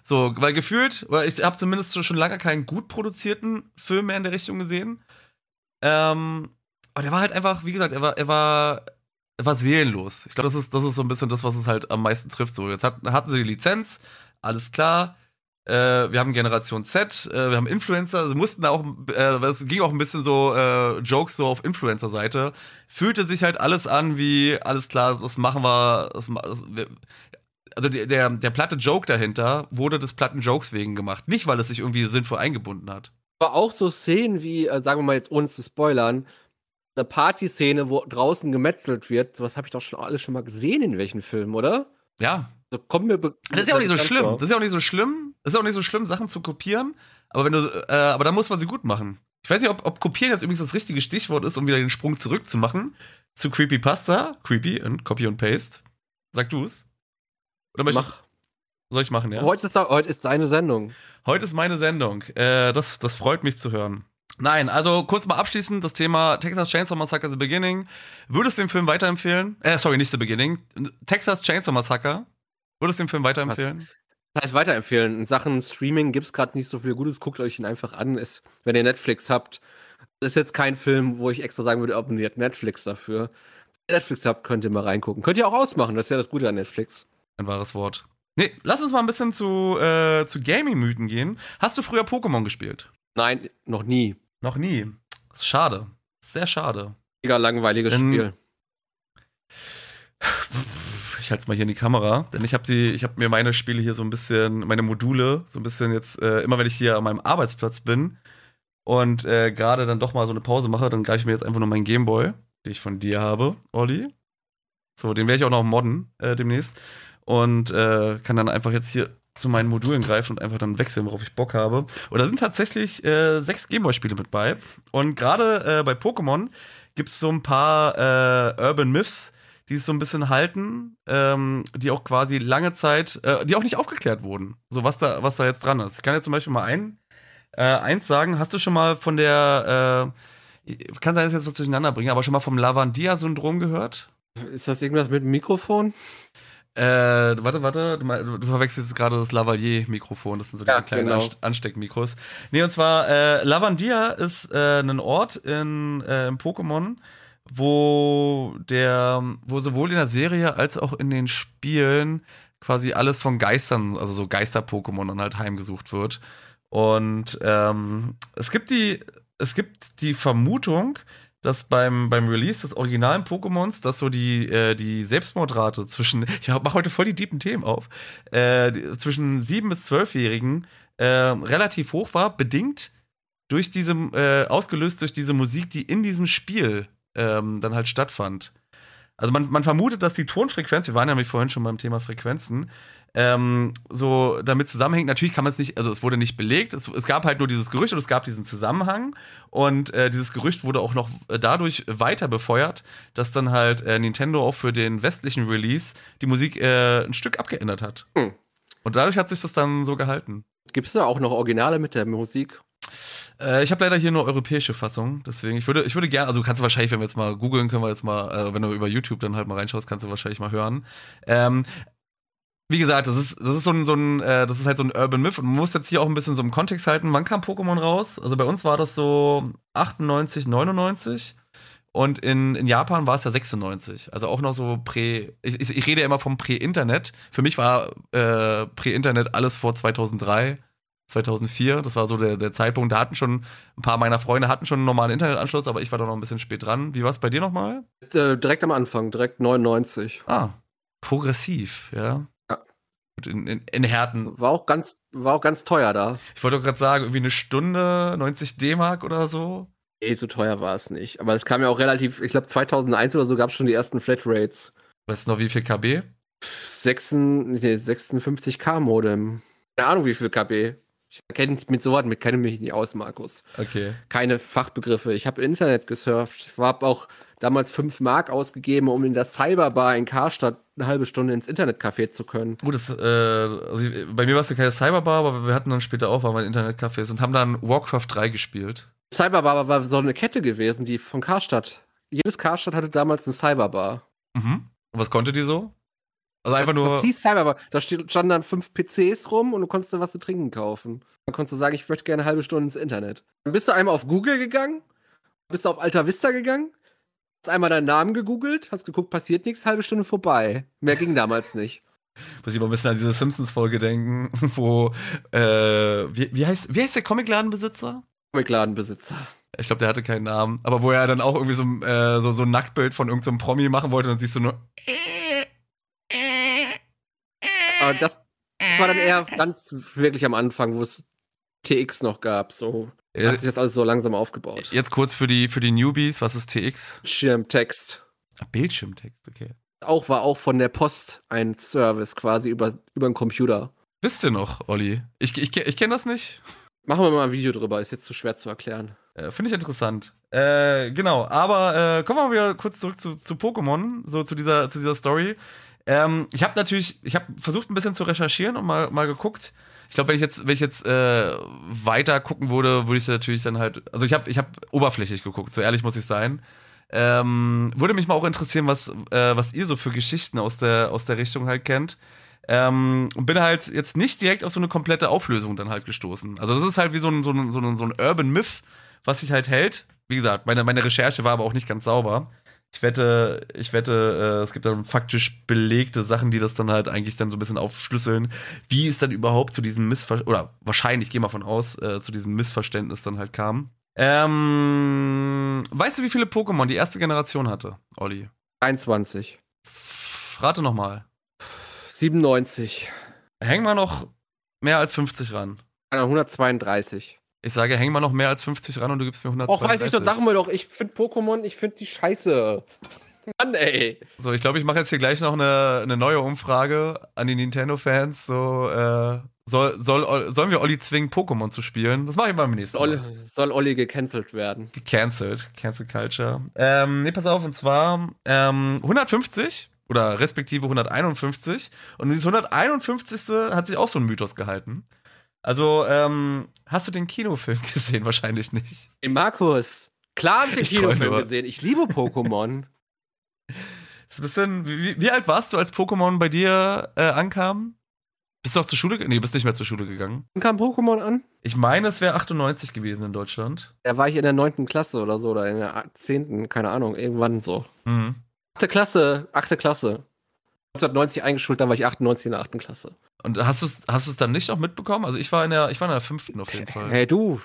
So, weil gefühlt, weil ich habe zumindest schon lange keinen gut produzierten Film mehr in der Richtung gesehen. Ähm, aber der war halt einfach, wie gesagt, er war, er war, er war seelenlos. Ich glaube, das ist, das ist so ein bisschen das, was es halt am meisten trifft. So, jetzt hat, hatten sie die Lizenz, alles klar. Äh, wir haben Generation Z, äh, wir haben Influencer, sie mussten da auch, äh, es ging auch ein bisschen so äh, Jokes so auf Influencer-Seite. Fühlte sich halt alles an wie, alles klar, das machen wir, das, das, wir also der, der, der platte Joke dahinter wurde des platten Jokes wegen gemacht. Nicht, weil es sich irgendwie sinnvoll eingebunden hat. Aber auch so Szenen wie, äh, sagen wir mal jetzt ohne zu spoilern, eine Partyszene, wo draußen gemetzelt wird, sowas habe ich doch schon alles schon mal gesehen in welchen Filmen, oder? Ja. So kommt mir Das ist ja auch nicht so schlimm. vor. Das ist ja auch nicht so schlimm. Das ist ja auch nicht so schlimm, Sachen zu kopieren. Aber wenn du, äh, aber dann muss man sie gut machen. Ich weiß nicht, ob, ob kopieren jetzt übrigens das richtige Stichwort ist, um wieder den Sprung zurückzumachen zu Creepypasta. Creepy und Copy und Paste. Sag du es. Oder möchtest Mach. Soll ich machen, ja? Heute, ist da, heute ist deine Sendung. Heute ist meine Sendung. Äh, das, das freut mich zu hören. Nein, also kurz mal abschließend das Thema Texas Chainsaw Massacre The Beginning. Würdest du den Film weiterempfehlen? Äh, sorry, nicht The Beginning. Texas Chainsaw Massacre. Würdest du den Film weiterempfehlen? Das heißt, weiterempfehlen. In Sachen Streaming gibt es gerade nicht so viel Gutes. Guckt euch ihn einfach an. Ist, wenn ihr Netflix habt, ist jetzt kein Film, wo ich extra sagen würde, abonniert Netflix dafür. Wenn ihr Netflix habt, könnt ihr mal reingucken. Könnt ihr auch ausmachen. Das ist ja das Gute an Netflix. Ein wahres Wort. Nee, lass uns mal ein bisschen zu, äh, zu Gaming-Mythen gehen. Hast du früher Pokémon gespielt? Nein, noch nie. Noch nie. Ist schade. Sehr schade. Mega langweiliges Dann- Spiel. Ich halte es mal hier in die Kamera, denn ich habe habe mir meine Spiele hier so ein bisschen, meine Module, so ein bisschen jetzt, äh, immer wenn ich hier an meinem Arbeitsplatz bin und äh, gerade dann doch mal so eine Pause mache, dann greife ich mir jetzt einfach nur meinen Gameboy, den ich von dir habe, Olli. So, den werde ich auch noch modden äh, demnächst. Und äh, kann dann einfach jetzt hier zu meinen Modulen greifen und einfach dann wechseln, worauf ich Bock habe. Und da sind tatsächlich äh, sechs Gameboy-Spiele mit bei. Und gerade äh, bei Pokémon gibt es so ein paar äh, Urban Myths, die es so ein bisschen halten, ähm, die auch quasi lange Zeit, äh, die auch nicht aufgeklärt wurden. So was da, was da jetzt dran ist. Ich kann jetzt zum Beispiel mal ein, äh, eins sagen. Hast du schon mal von der, äh, kann sein, dass ich jetzt was durcheinander bringe, aber schon mal vom Lavandia-Syndrom gehört? Ist das irgendwas mit dem Mikrofon? Äh, warte, warte, du, du verwechselst jetzt gerade das Lavalier-Mikrofon, das sind so diese Ja, kleinen genau. Anst Ansteckmikros. Nee, und zwar, äh, Lavandia ist äh, ein Ort in, äh, im Pokémon, wo der, wo sowohl in der Serie als auch in den Spielen quasi alles von Geistern, also so Geister-Pokémon dann halt heimgesucht wird. Und ähm, es gibt die, es gibt die Vermutung, dass beim, beim Release des originalen Pokémons, dass so die, äh, die Selbstmordrate zwischen, ich mache heute voll die deepen Themen auf, äh, zwischen 7- bis 12-Jährigen äh, relativ hoch war, bedingt durch diese, äh, ausgelöst durch diese Musik, die in diesem Spiel ähm, dann halt stattfand. Also man, man vermutet, dass die Tonfrequenz, wir waren ja nämlich vorhin schon beim Thema Frequenzen, ähm, so damit zusammenhängt. Natürlich kann man es nicht, also es wurde nicht belegt, es, es, gab halt nur dieses Gerücht und es gab diesen Zusammenhang und äh, dieses Gerücht wurde auch noch äh, dadurch weiter befeuert, dass dann halt äh, Nintendo auch für den westlichen Release die Musik äh, ein Stück abgeändert hat. Hm. Und dadurch hat sich das dann so gehalten. Gibt es da auch noch Originale mit der Musik? Äh, ich habe leider hier nur europäische Fassung, deswegen ich würde, ich würde gerne, also kannst du wahrscheinlich, wenn wir jetzt mal googeln, können wir jetzt mal, äh, wenn du über YouTube dann halt mal reinschaust, kannst du wahrscheinlich mal hören. Ähm, wie gesagt, das ist, das ist so ein, so ein äh, das ist halt so ein Urban Myth und man muss jetzt hier auch ein bisschen so im Kontext halten. Wann kam Pokémon raus? Also bei uns war das so 98, 99 und in, in Japan war es ja 96. Also auch noch so prä, ich, ich, ich rede ja immer vom Prä-Internet. Für mich war äh, Prä-Internet alles vor 2003. 2004, das war so der, der Zeitpunkt, da hatten schon ein paar meiner Freunde hatten schon einen normalen Internetanschluss, aber ich war da noch ein bisschen spät dran. Wie war es bei dir nochmal? Äh, direkt am Anfang, direkt 99. Ah, progressiv, ja. In, in, in Härten. War auch ganz, war auch ganz teuer da. Ich wollte gerade sagen, irgendwie eine Stunde, 90 D-Mark oder so. Nee, so teuer war es nicht. Aber es kam ja auch relativ, ich glaube 2001 oder so gab es schon die ersten Flatrates. Weißt du noch, wie viel KB? 6, nee, 56k Modem. Keine Ahnung, wie viel KB. Ich kenne mich mit sowas mit kenne mich nicht aus, Markus. Okay. Keine Fachbegriffe. Ich habe Internet gesurft. Ich habe auch damals 5 Mark ausgegeben, um in der Cyberbar in Karstadt eine halbe Stunde ins Internetcafé zu können. Gut, das, äh, also bei mir war es ja keine Cyberbar, aber wir hatten dann später auch mal Internetcafés und haben dann Warcraft 3 gespielt. Cyberbar war so eine Kette gewesen, die von Karstadt. Jedes Karstadt hatte damals eine Cyberbar. Mhm. Und was konnte die so? Also einfach das, nur. Das hieß Cyberbar. Da standen dann fünf PCs rum und du konntest was zu trinken kaufen. Dann konntest du sagen, ich möchte gerne eine halbe Stunde ins Internet. Dann bist du einmal auf Google gegangen, bist du auf Alta Vista gegangen, einmal deinen Namen gegoogelt, hast geguckt, passiert nichts, halbe Stunde vorbei. Mehr ging damals nicht. Muss ich mal ein bisschen an diese Simpsons-Folge denken, wo, äh, wie, wie, heißt, wie heißt der Comicladenbesitzer? Comicladenbesitzer. Ich glaube, der hatte keinen Namen. Aber wo er dann auch irgendwie so, äh, so, so ein Nacktbild von irgendeinem so Promi machen wollte und siehst du nur. Aber das, das war dann eher ganz wirklich am Anfang, wo es TX noch gab. So hat sich das alles so langsam aufgebaut. Jetzt kurz für die, für die Newbies, was ist TX? Bildschirmtext. Ach, Bildschirmtext, okay. Auch war auch von der Post ein Service quasi über, über den Computer. Wisst ihr noch, Olli? Ich, ich, ich kenne das nicht. Machen wir mal ein Video drüber, ist jetzt zu schwer zu erklären. Äh, Finde ich interessant. Äh, genau, aber äh, kommen wir mal wieder kurz zurück zu, zu Pokémon, so zu dieser, zu dieser Story. Ähm, ich habe natürlich, ich habe versucht ein bisschen zu recherchieren und mal, mal geguckt. Ich glaube, wenn ich jetzt, wenn ich jetzt äh, weiter gucken würde, würde ich natürlich dann halt, also ich habe, ich habe oberflächlich geguckt, so ehrlich muss ich sein. Ähm, würde mich mal auch interessieren, was, äh, was ihr so für Geschichten aus der, aus der Richtung halt kennt. Ähm, und bin halt jetzt nicht direkt auf so eine komplette Auflösung dann halt gestoßen. Also das ist halt wie so ein, so ein, so ein, so ein Urban Myth, was sich halt hält. Wie gesagt, meine, meine Recherche war aber auch nicht ganz sauber. Ich wette, ich wette, äh, es gibt dann faktisch belegte Sachen, die das dann halt eigentlich dann so ein bisschen aufschlüsseln, wie es dann überhaupt zu diesem Missverständnis, oder wahrscheinlich, gehe mal von aus, äh, zu diesem Missverständnis dann halt kam. Ähm, weißt du, wie viele Pokémon die erste Generation hatte, Olli? 21. Rate nochmal. 97. Hängen wir noch mehr als 50 ran. 132. Ich sage, häng mal noch mehr als 50 ran und du gibst mir 132. Och, weiß ich doch, sag mal doch, ich finde Pokémon, ich finde die scheiße. Mann, ey. So, ich glaube, ich mache jetzt hier gleich noch eine, eine neue Umfrage an die Nintendo-Fans. So, äh, soll, soll, sollen wir Olli zwingen, Pokémon zu spielen? Das mache ich beim nächsten Mal. Soll Olli gecancelt werden? Gecancelt, Cancel Culture. Ähm, nee, pass auf, und zwar ähm, 150 oder respektive 151. Und dieses 151. hat sich auch so ein Mythos gehalten. Also, ähm, hast du den Kinofilm gesehen? Wahrscheinlich nicht. Hey Markus, klar habe ich den ich Kinofilm gesehen. Ich liebe Pokémon. ist ein bisschen, wie, wie, alt warst du, als Pokémon bei dir äh, ankam? Bist du auch zur Schule gegangen? Nee, bist nicht mehr zur Schule gegangen. Wann kam Pokémon an? Ich meine, es wäre 98 gewesen in Deutschland. Da war ich in der 9. Klasse oder so, oder in der 10., keine Ahnung, irgendwann so. Mhm. 8. Klasse, 8. Klasse. 1990 eingeschult, dann war ich 98 in der 8. Klasse. Und hast du es hast du's dann nicht auch mitbekommen? Also ich war in der, ich war in der fünften auf jeden Fall. Hey du,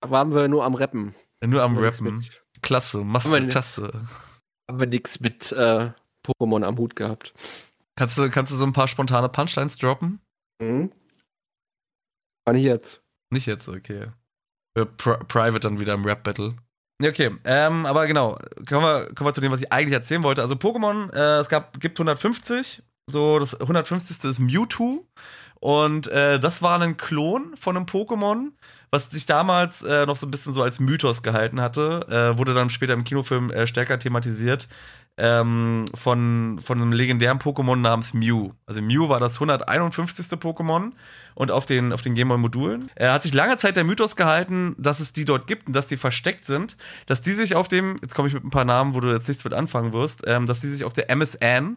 da waren wir nur am Rappen. Nur am Rappen. Klasse, machst du Tasse. Haben wir nichts mit äh, Pokémon am Hut gehabt. Kannst du, kannst du so ein paar spontane Punchlines droppen? Mhm. War nicht jetzt. Nicht jetzt, okay. Für Pri Private dann wieder im Rap-Battle. Ja, okay. Ähm, aber genau, kommen wir, kommen wir zu dem, was ich eigentlich erzählen wollte. Also Pokémon, äh, es gab, gibt 150. So, das 150. ist Mewtwo. Und äh, das war ein Klon von einem Pokémon, was sich damals äh, noch so ein bisschen so als Mythos gehalten hatte. Äh, wurde dann später im Kinofilm äh, stärker thematisiert. Ähm, von, von einem legendären Pokémon namens Mew. Also Mew war das 151. Pokémon und auf den, auf den Gameboy-Modulen. Er hat sich lange Zeit der Mythos gehalten, dass es die dort gibt und dass die versteckt sind, dass die sich auf dem, jetzt komme ich mit ein paar Namen, wo du jetzt nichts mit anfangen wirst, ähm, dass die sich auf der MSN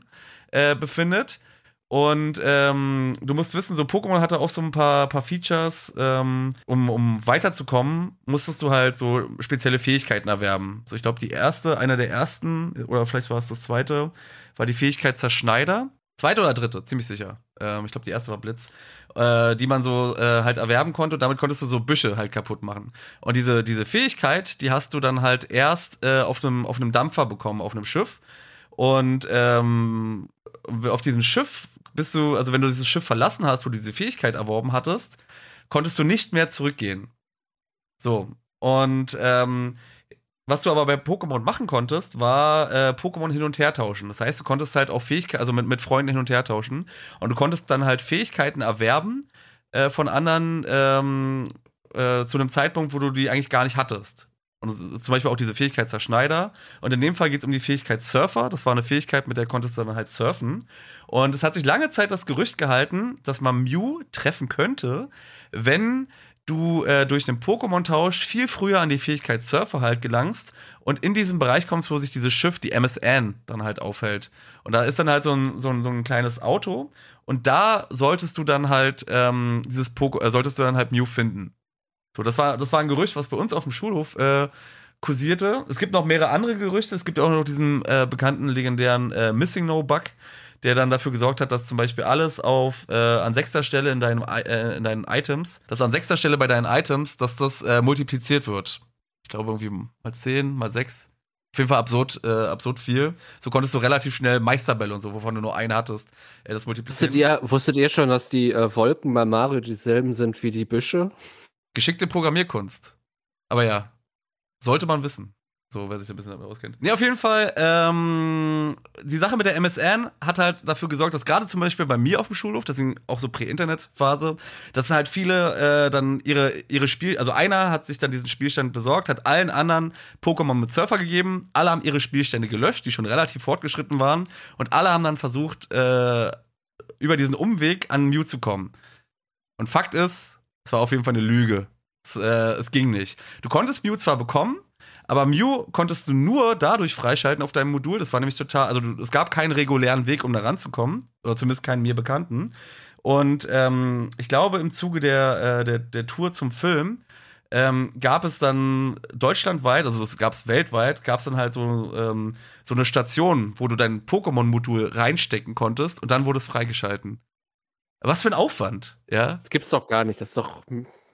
äh, befindet. Und ähm, du musst wissen, so Pokémon hatte auch so ein paar, paar Features. Ähm, um, um weiterzukommen, musstest du halt so spezielle Fähigkeiten erwerben. So, ich glaube, die erste, einer der ersten, oder vielleicht war es das zweite, war die Fähigkeit Zerschneider. Zweite oder dritte, ziemlich sicher. Ähm, ich glaube, die erste war Blitz. Äh, die man so äh, halt erwerben konnte. Und damit konntest du so Büsche halt kaputt machen. Und diese, diese Fähigkeit, die hast du dann halt erst äh, auf einem auf Dampfer bekommen, auf einem Schiff. Und ähm, auf diesem Schiff bist du, also wenn du dieses Schiff verlassen hast, wo du diese Fähigkeit erworben hattest, konntest du nicht mehr zurückgehen. So. Und ähm, was du aber bei Pokémon machen konntest, war äh, Pokémon hin und her tauschen. Das heißt, du konntest halt auch Fähigkeiten, also mit, mit Freunden hin und her tauschen. Und du konntest dann halt Fähigkeiten erwerben äh, von anderen ähm, äh, zu einem Zeitpunkt, wo du die eigentlich gar nicht hattest. Und zum Beispiel auch diese Fähigkeit Zerschneider. Und in dem Fall geht es um die Fähigkeit Surfer. Das war eine Fähigkeit, mit der konntest du dann halt surfen. Und es hat sich lange Zeit das Gerücht gehalten, dass man Mew treffen könnte, wenn du äh, durch einen Pokémon-Tausch viel früher an die Fähigkeit Surfer halt gelangst und in diesen Bereich kommst, wo sich dieses Schiff, die MSN, dann halt aufhält. Und da ist dann halt so ein, so ein, so ein kleines Auto und da solltest du dann halt ähm, dieses Poké, äh, solltest du dann halt Mew finden. So, das war, das war ein Gerücht, was bei uns auf dem Schulhof äh, kursierte. Es gibt noch mehrere andere Gerüchte. Es gibt auch noch diesen äh, bekannten legendären äh, Missing No Bug, der dann dafür gesorgt hat, dass zum Beispiel alles auf äh, an sechster Stelle in deinen, äh, in deinen Items, dass an sechster Stelle bei deinen Items, dass das äh, multipliziert wird. Ich glaube irgendwie mal 10, mal 6. Auf jeden Fall absurd, äh, absurd viel. So konntest du relativ schnell Meisterbälle und so, wovon du nur einen hattest, äh, das multipliziert. Wusstet ihr, wusstet ihr schon, dass die äh, Wolken bei Mario dieselben sind wie die Büsche? Geschickte Programmierkunst. Aber ja, sollte man wissen. So, wer sich ein bisschen damit auskennt. Nee, auf jeden Fall, ähm, die Sache mit der MSN hat halt dafür gesorgt, dass gerade zum Beispiel bei mir auf dem Schulhof, deswegen auch so Prä-Internet-Phase, dass halt viele äh, dann ihre, ihre Spiel, also einer hat sich dann diesen Spielstand besorgt, hat allen anderen Pokémon mit Surfer gegeben, alle haben ihre Spielstände gelöscht, die schon relativ fortgeschritten waren, und alle haben dann versucht, äh, über diesen Umweg an Mew zu kommen. Und Fakt ist, es war auf jeden Fall eine Lüge. Es, äh, es ging nicht. Du konntest Mew zwar bekommen, aber Mew konntest du nur dadurch freischalten auf deinem Modul. Das war nämlich total, also du, es gab keinen regulären Weg, um da ranzukommen. Oder zumindest keinen mir bekannten. Und ähm, ich glaube, im Zuge der, äh, der, der Tour zum Film ähm, gab es dann deutschlandweit, also das gab es weltweit, gab es dann halt so, ähm, so eine Station, wo du dein Pokémon-Modul reinstecken konntest und dann wurde es freigeschalten. Was für ein Aufwand, ja? Das gibt's doch gar nicht. Das ist doch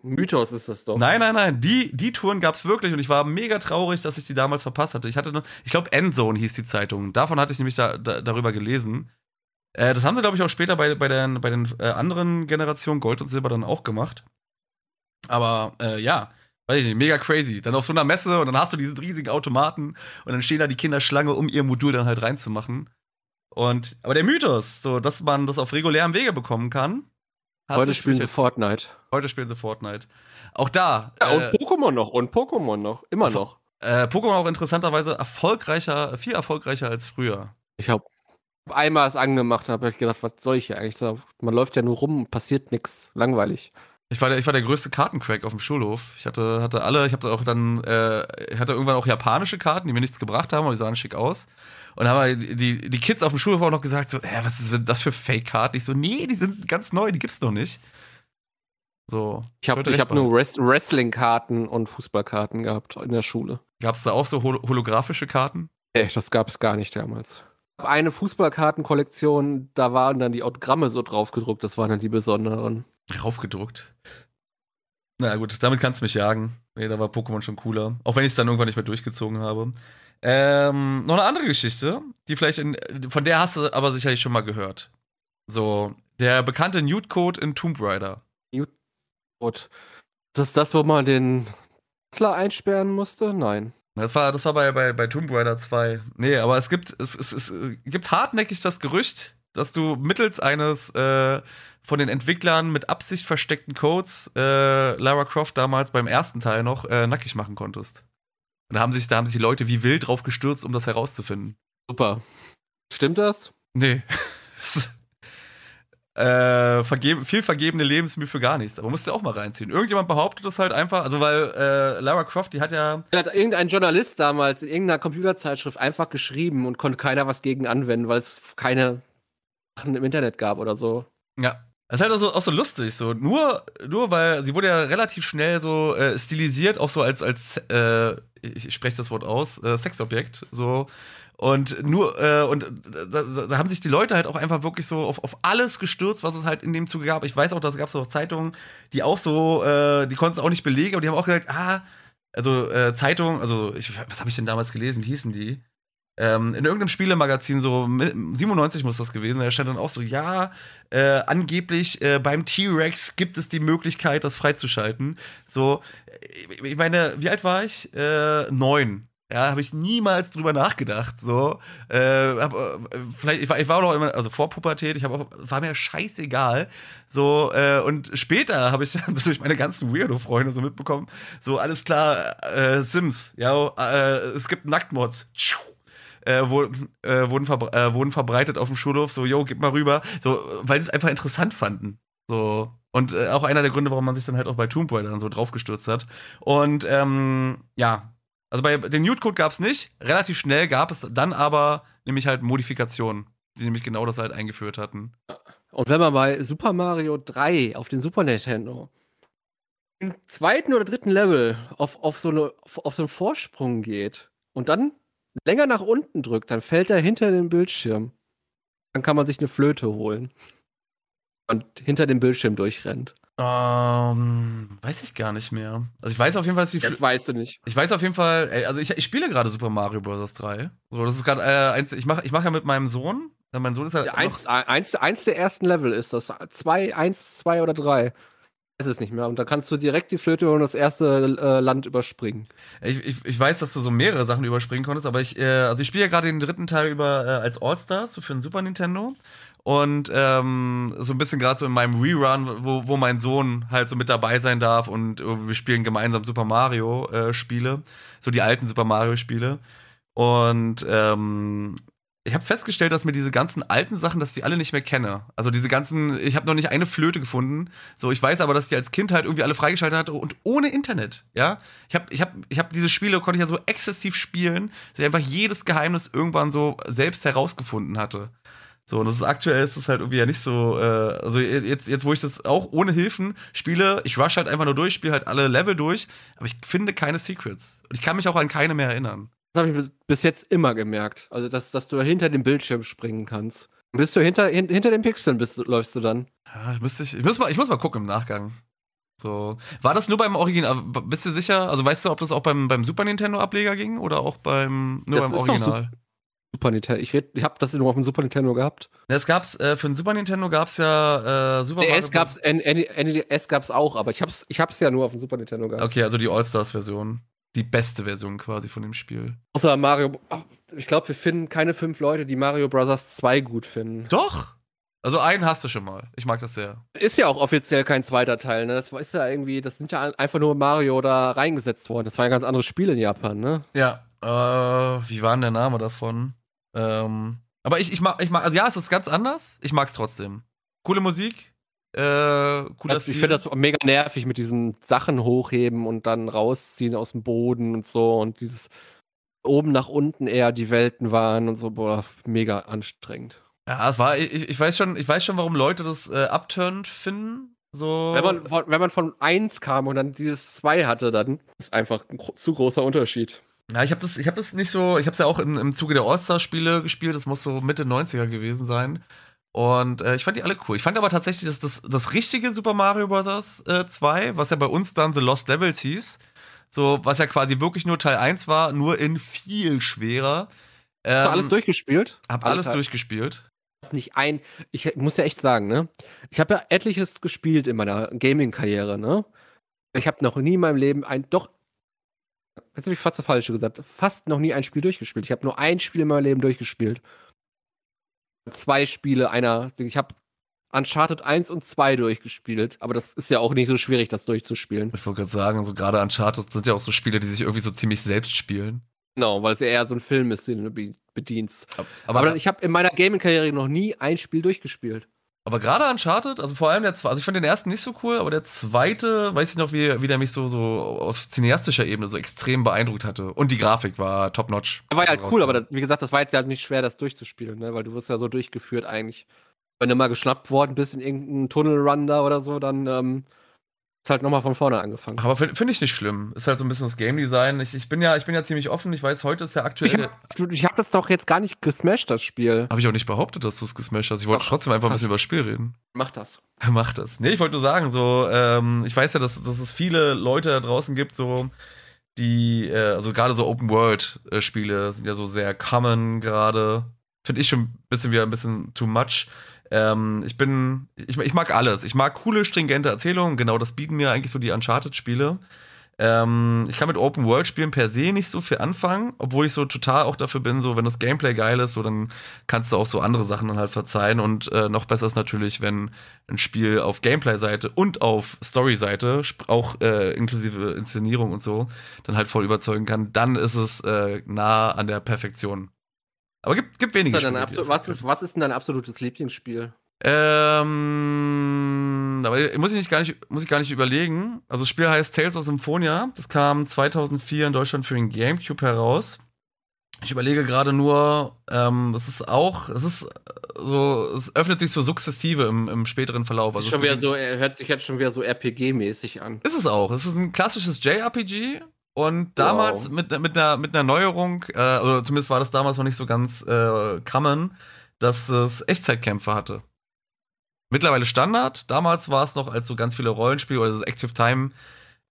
Mythos, ist das doch. Nein, nein, nein. Die, die Touren gab es wirklich und ich war mega traurig, dass ich die damals verpasst hatte. Ich hatte noch, ich glaube, Endzone hieß die Zeitung. Davon hatte ich nämlich da, da, darüber gelesen. Äh, das haben sie, glaube ich, auch später bei, bei den, bei den äh, anderen Generationen Gold und Silber dann auch gemacht. Aber äh, ja, weiß ich nicht, mega crazy. Dann auf so einer Messe und dann hast du diesen riesigen Automaten und dann stehen da die Kinder Schlange, um ihr Modul dann halt reinzumachen. Und, aber der Mythos, so, dass man das auf regulärem Wege bekommen kann. hat Heute spielen sie Fortnite. Heute spielen sie Fortnite. Auch da. Ja, und äh, Pokémon noch. Und Pokémon noch. Immer noch. äh, Pokémon auch interessanterweise erfolgreicher, viel erfolgreicher als früher. Ich habe einmal es angemacht, habe ich gedacht, was soll ich hier eigentlich? Man läuft ja nur rum, passiert nichts. Langweilig. Ich war der, ich war der größte Kartencrack auf dem Schulhof. Ich hatte, hatte alle, ich habe auch dann, äh, ich hatte irgendwann auch japanische Karten, die mir nichts gebracht haben, aber die sahen schick aus. Und haben halt die, die, Kids auf dem Schulhof auch noch gesagt, so, äh, was ist das für Fake-Karten? Ich so, nee, die sind ganz neu, die gibt's noch nicht. So. Ich habe sollte ich hab nur Wrest- Wrestling-Karten und Fußballkarten gehabt in der Schule. Gab's da auch so hol holographische Karten? Nee, das gab es gar nicht damals. Eine Fußballkartenkollektion, da waren dann die Autogramme so drauf gedruckt, das waren dann die besonderen. Raufgedruckt. Na gut, damit kannst du mich jagen. Nee, da war Pokémon schon cooler. Auch wenn ich es dann irgendwann nicht mehr durchgezogen habe. Ähm, noch eine andere Geschichte, die vielleicht in, von der hast du aber sicherlich schon mal gehört. So, der bekannte Nude-Code in Tomb Raider. Gut. Das ist das, wo man den klar einsperren musste? Nein. Das war, das war bei, bei, bei Tomb Raider 2. Nee, aber es gibt, es, es, es gibt hartnäckig das Gerücht, dass du mittels eines äh, von den Entwicklern mit Absicht versteckten Codes äh, Lara Croft damals beim ersten Teil noch äh, nackig machen konntest. Und da haben sich, da haben sich die Leute wie wild drauf gestürzt, um das herauszufinden. Super. Stimmt das? Nee. äh, vergeben, viel vergebene Lebensmühe für gar nichts. Aber musst du auch mal reinziehen. Irgendjemand behauptet das halt einfach, also weil äh, Lara Croft, die hat ja. Hat irgendein Journalist damals in irgendeiner Computerzeitschrift einfach geschrieben und konnte keiner was gegen anwenden, weil es keine Sachen im Internet gab oder so. Ja. Das ist halt auch so, auch so lustig, so nur, nur weil sie wurde ja relativ schnell so äh, stilisiert, auch so als, als äh, ich spreche das Wort aus, äh, Sexobjekt, so und nur, äh, und da, da, haben sich die Leute halt auch einfach wirklich so auf, auf alles gestürzt, was es halt in dem Zuge gab. Ich weiß auch, dass es gab so Zeitungen, die auch so, äh, die konnten es auch nicht belegen, aber die haben auch gesagt, ah, also äh, Zeitungen, also ich, was habe ich denn damals gelesen? Wie hießen die? Ähm, in irgendeinem Spielemagazin, so 97 muss das gewesen da stand dann auch so, ja, äh, angeblich äh, beim T-Rex gibt es die Möglichkeit, das freizuschalten. So, äh, ich meine, wie alt war ich? Äh, neun. Ja, habe ich niemals drüber nachgedacht. So, äh, hab, äh, vielleicht, ich war, ich war noch immer, also vor Pubertät, ich habe war mir scheißegal. So, äh, und später habe ich dann so durch meine ganzen Weirdo-Freunde so mitbekommen, so alles klar, äh, Sims, ja, äh, es gibt Nacktmods. Äh, äh, wurden, verbre äh, wurden verbreitet auf dem Schulhof, so, yo, gib mal rüber, so, weil sie es einfach interessant fanden. So. Und äh, auch einer der Gründe, warum man sich dann halt auch bei Tomb Raider dann so draufgestürzt hat. Und ähm, ja, also bei den Nude Code gab es nicht. Relativ schnell gab es dann aber nämlich halt Modifikationen, die nämlich genau das halt eingeführt hatten. Und wenn man bei Super Mario 3 auf den Super Nintendo im zweiten oder dritten Level auf, auf, so, eine, auf so einen Vorsprung geht und dann länger nach unten drückt, dann fällt er hinter den Bildschirm. Dann kann man sich eine Flöte holen. Und hinter dem Bildschirm durchrennt. Ähm, weiß ich gar nicht mehr. Also ich weiß auf jeden Fall, dass die. Das weißt du nicht. Ich weiß auf jeden Fall, ey, also ich, ich spiele gerade Super Mario Bros. 3. So, das ist gerade äh, eins, ich mache ich mach ja mit meinem Sohn. Mein Sohn ist ja. ja eins, eins, eins der ersten Level ist das. Zwei, eins, zwei oder drei. Weiß es nicht mehr. Und da kannst du direkt die Flöte und das erste äh, Land überspringen. Ich, ich, ich weiß, dass du so mehrere Sachen überspringen konntest, aber ich, äh, also ich spiele ja gerade den dritten Teil über äh, als All-Stars, so für den Super Nintendo. Und ähm, so ein bisschen gerade so in meinem Rerun, wo, wo mein Sohn halt so mit dabei sein darf und äh, wir spielen gemeinsam Super Mario äh, so die alten Super Mario Spiele. Und ähm, ich habe festgestellt, dass mir diese ganzen alten Sachen, dass die alle nicht mehr kenne. Also diese ganzen, ich habe noch nicht eine Flöte gefunden. So, ich weiß aber, dass ich als Kind halt irgendwie alle freigeschaltet hatte und ohne Internet, ja. Ich habe ich hab, ich hab diese Spiele konnte ich ja so exzessiv spielen, dass ich einfach jedes Geheimnis irgendwann so selbst herausgefunden hatte. So, und das ist aktuell ist das halt irgendwie ja nicht so, äh, also jetzt, jetzt, wo ich das auch ohne Hilfen spiele, ich rush halt einfach nur durch, spiele halt alle Level durch, aber ich finde keine Secrets. Und ich kann mich auch an keine mehr erinnern. Das habe ich bis jetzt immer gemerkt. Also, dass, dass du hinter dem Bildschirm springen kannst. Bist du hinter, hin, hinter den Pixeln bist, läufst du dann? Ja, ich, müsste, ich, ich, muss mal, ich muss mal gucken im Nachgang. So. War das nur beim Original? Bist du sicher? Also weißt du, ob das auch beim, beim Super Nintendo-Ableger ging oder auch beim nur das beim Original? Super Nintendo. Ich, ich habe das nur auf dem Super Nintendo gehabt. Es gab's, äh, für den Super Nintendo gab es ja äh, Super NES gab's, NES gab's auch, aber ich hab's, ich hab's ja nur auf dem Super Nintendo gehabt. Okay, also die All-Stars-Version. Die beste Version quasi von dem Spiel. Außer Mario. Ich glaube, wir finden keine fünf Leute, die Mario Bros. 2 gut finden. Doch! Also einen hast du schon mal. Ich mag das sehr. Ist ja auch offiziell kein zweiter Teil, ne? Das ist ja irgendwie, das sind ja einfach nur Mario da reingesetzt worden. Das war ein ganz anderes Spiel in Japan, ne? Ja. Äh, wie war denn der Name davon? Ähm, aber ich, ich mag, ich mag, also ja, es ist ganz anders. Ich mag es trotzdem. Coole Musik. Äh, cooler also ich finde das mega nervig mit diesen Sachen hochheben und dann rausziehen aus dem Boden und so und dieses oben nach unten eher die Welten waren und so, boah, mega anstrengend. Ja, es war, ich, ich weiß schon, ich weiß schon, warum Leute das äh, upturned finden. So. Wenn man, von, wenn man von 1 kam und dann dieses 2 hatte, dann ist einfach ein zu großer Unterschied. Ja, ich habe das, hab das nicht so, ich habe es ja auch in, im Zuge der All-Star-Spiele gespielt, das muss so Mitte 90er gewesen sein. Und äh, ich fand die alle cool. Ich fand aber tatsächlich, dass das, das richtige Super Mario Bros. Äh, 2, was ja bei uns dann The Lost Levels hieß, so, was ja quasi wirklich nur Teil 1 war, nur in viel schwerer. Ähm, Hast du alles durchgespielt? Hab alles Teil. durchgespielt. nicht ein, ich muss ja echt sagen, ne? Ich habe ja etliches gespielt in meiner Gaming-Karriere, ne? Ich habe noch nie in meinem Leben ein, doch, jetzt habe ich fast das Falsche gesagt, fast noch nie ein Spiel durchgespielt. Ich habe nur ein Spiel in meinem Leben durchgespielt. Zwei Spiele, einer, ich habe Uncharted 1 und 2 durchgespielt, aber das ist ja auch nicht so schwierig, das durchzuspielen. Ich wollte gerade sagen, so gerade Uncharted sind ja auch so Spiele, die sich irgendwie so ziemlich selbst spielen. Genau, weil es ja eher so ein Film ist, den du be- bedienst. Aber, Aber, ich habe in meiner Gaming-Karriere noch nie ein Spiel durchgespielt. Aber gerade Uncharted, also vor allem der zweite, also ich fand den ersten nicht so cool, aber der zweite, weiß ich noch, wie, wie der mich so, so auf cineastischer Ebene so extrem beeindruckt hatte. Und die Grafik war top-notch. War ja halt cool, aber das, wie gesagt, das war jetzt ja nicht schwer, das durchzuspielen, ne? weil du wirst ja so durchgeführt eigentlich. Wenn du mal geschnappt worden bist in irgendeinem Tunnelrun da oder so, dann ähm, ist halt nochmal von vorne angefangen. Aber finde find ich nicht schlimm. Ist halt so ein bisschen das Game Design. Ich, ich, bin ja, ich bin ja ziemlich offen. Ich weiß, heute ist ja aktuell. Ich habe hab das doch jetzt gar nicht gesmashed, das Spiel. Habe ich auch nicht behauptet, dass du es gesmashed hast. Ich wollte trotzdem einfach ein bisschen über das Spiel reden. Mach das. Mach das. Nee, ich wollte nur sagen, so, ähm, ich weiß ja, dass, dass es viele Leute da draußen gibt, so, die, äh, also gerade so Open-World-Spiele sind ja so sehr common gerade. Finde ich schon ein bisschen wieder ein bisschen too much. Ähm, ich bin, ich, ich mag alles. Ich mag coole, stringente Erzählungen. Genau das bieten mir eigentlich so die Uncharted-Spiele. Ähm, ich kann mit Open-World-Spielen per se nicht so viel anfangen, obwohl ich so total auch dafür bin, so wenn das Gameplay geil ist, so dann kannst du auch so andere Sachen dann halt verzeihen. Und äh, noch besser ist natürlich, wenn ein Spiel auf Gameplay-Seite und auf Story-Seite, auch äh, inklusive Inszenierung und so, dann halt voll überzeugen kann, dann ist es äh, nah an der Perfektion. Aber gibt, gibt wenige Was ist, denn dein Spiele, das was, ist, was ist denn dein absolutes Lieblingsspiel? Ähm, aber muss ich, nicht gar nicht, muss ich gar nicht überlegen. Also das Spiel heißt Tales of Symphonia. Das kam 2004 in Deutschland für den Gamecube heraus. Ich überlege gerade nur, ähm, das ist auch, es ist äh, so, es öffnet sich so sukzessive im, im späteren Verlauf. Also ist schon es wieder so, hört sich jetzt schon wieder so RPG-mäßig an. ist es auch. Es ist ein klassisches JRPG und damals Wow. mit, mit, einer, mit einer Neuerung, äh, oder zumindest war das damals noch nicht so ganz äh, common, dass es Echtzeitkämpfe hatte. Mittlerweile Standard. Damals war es noch als so ganz viele Rollenspiele oder das Active Time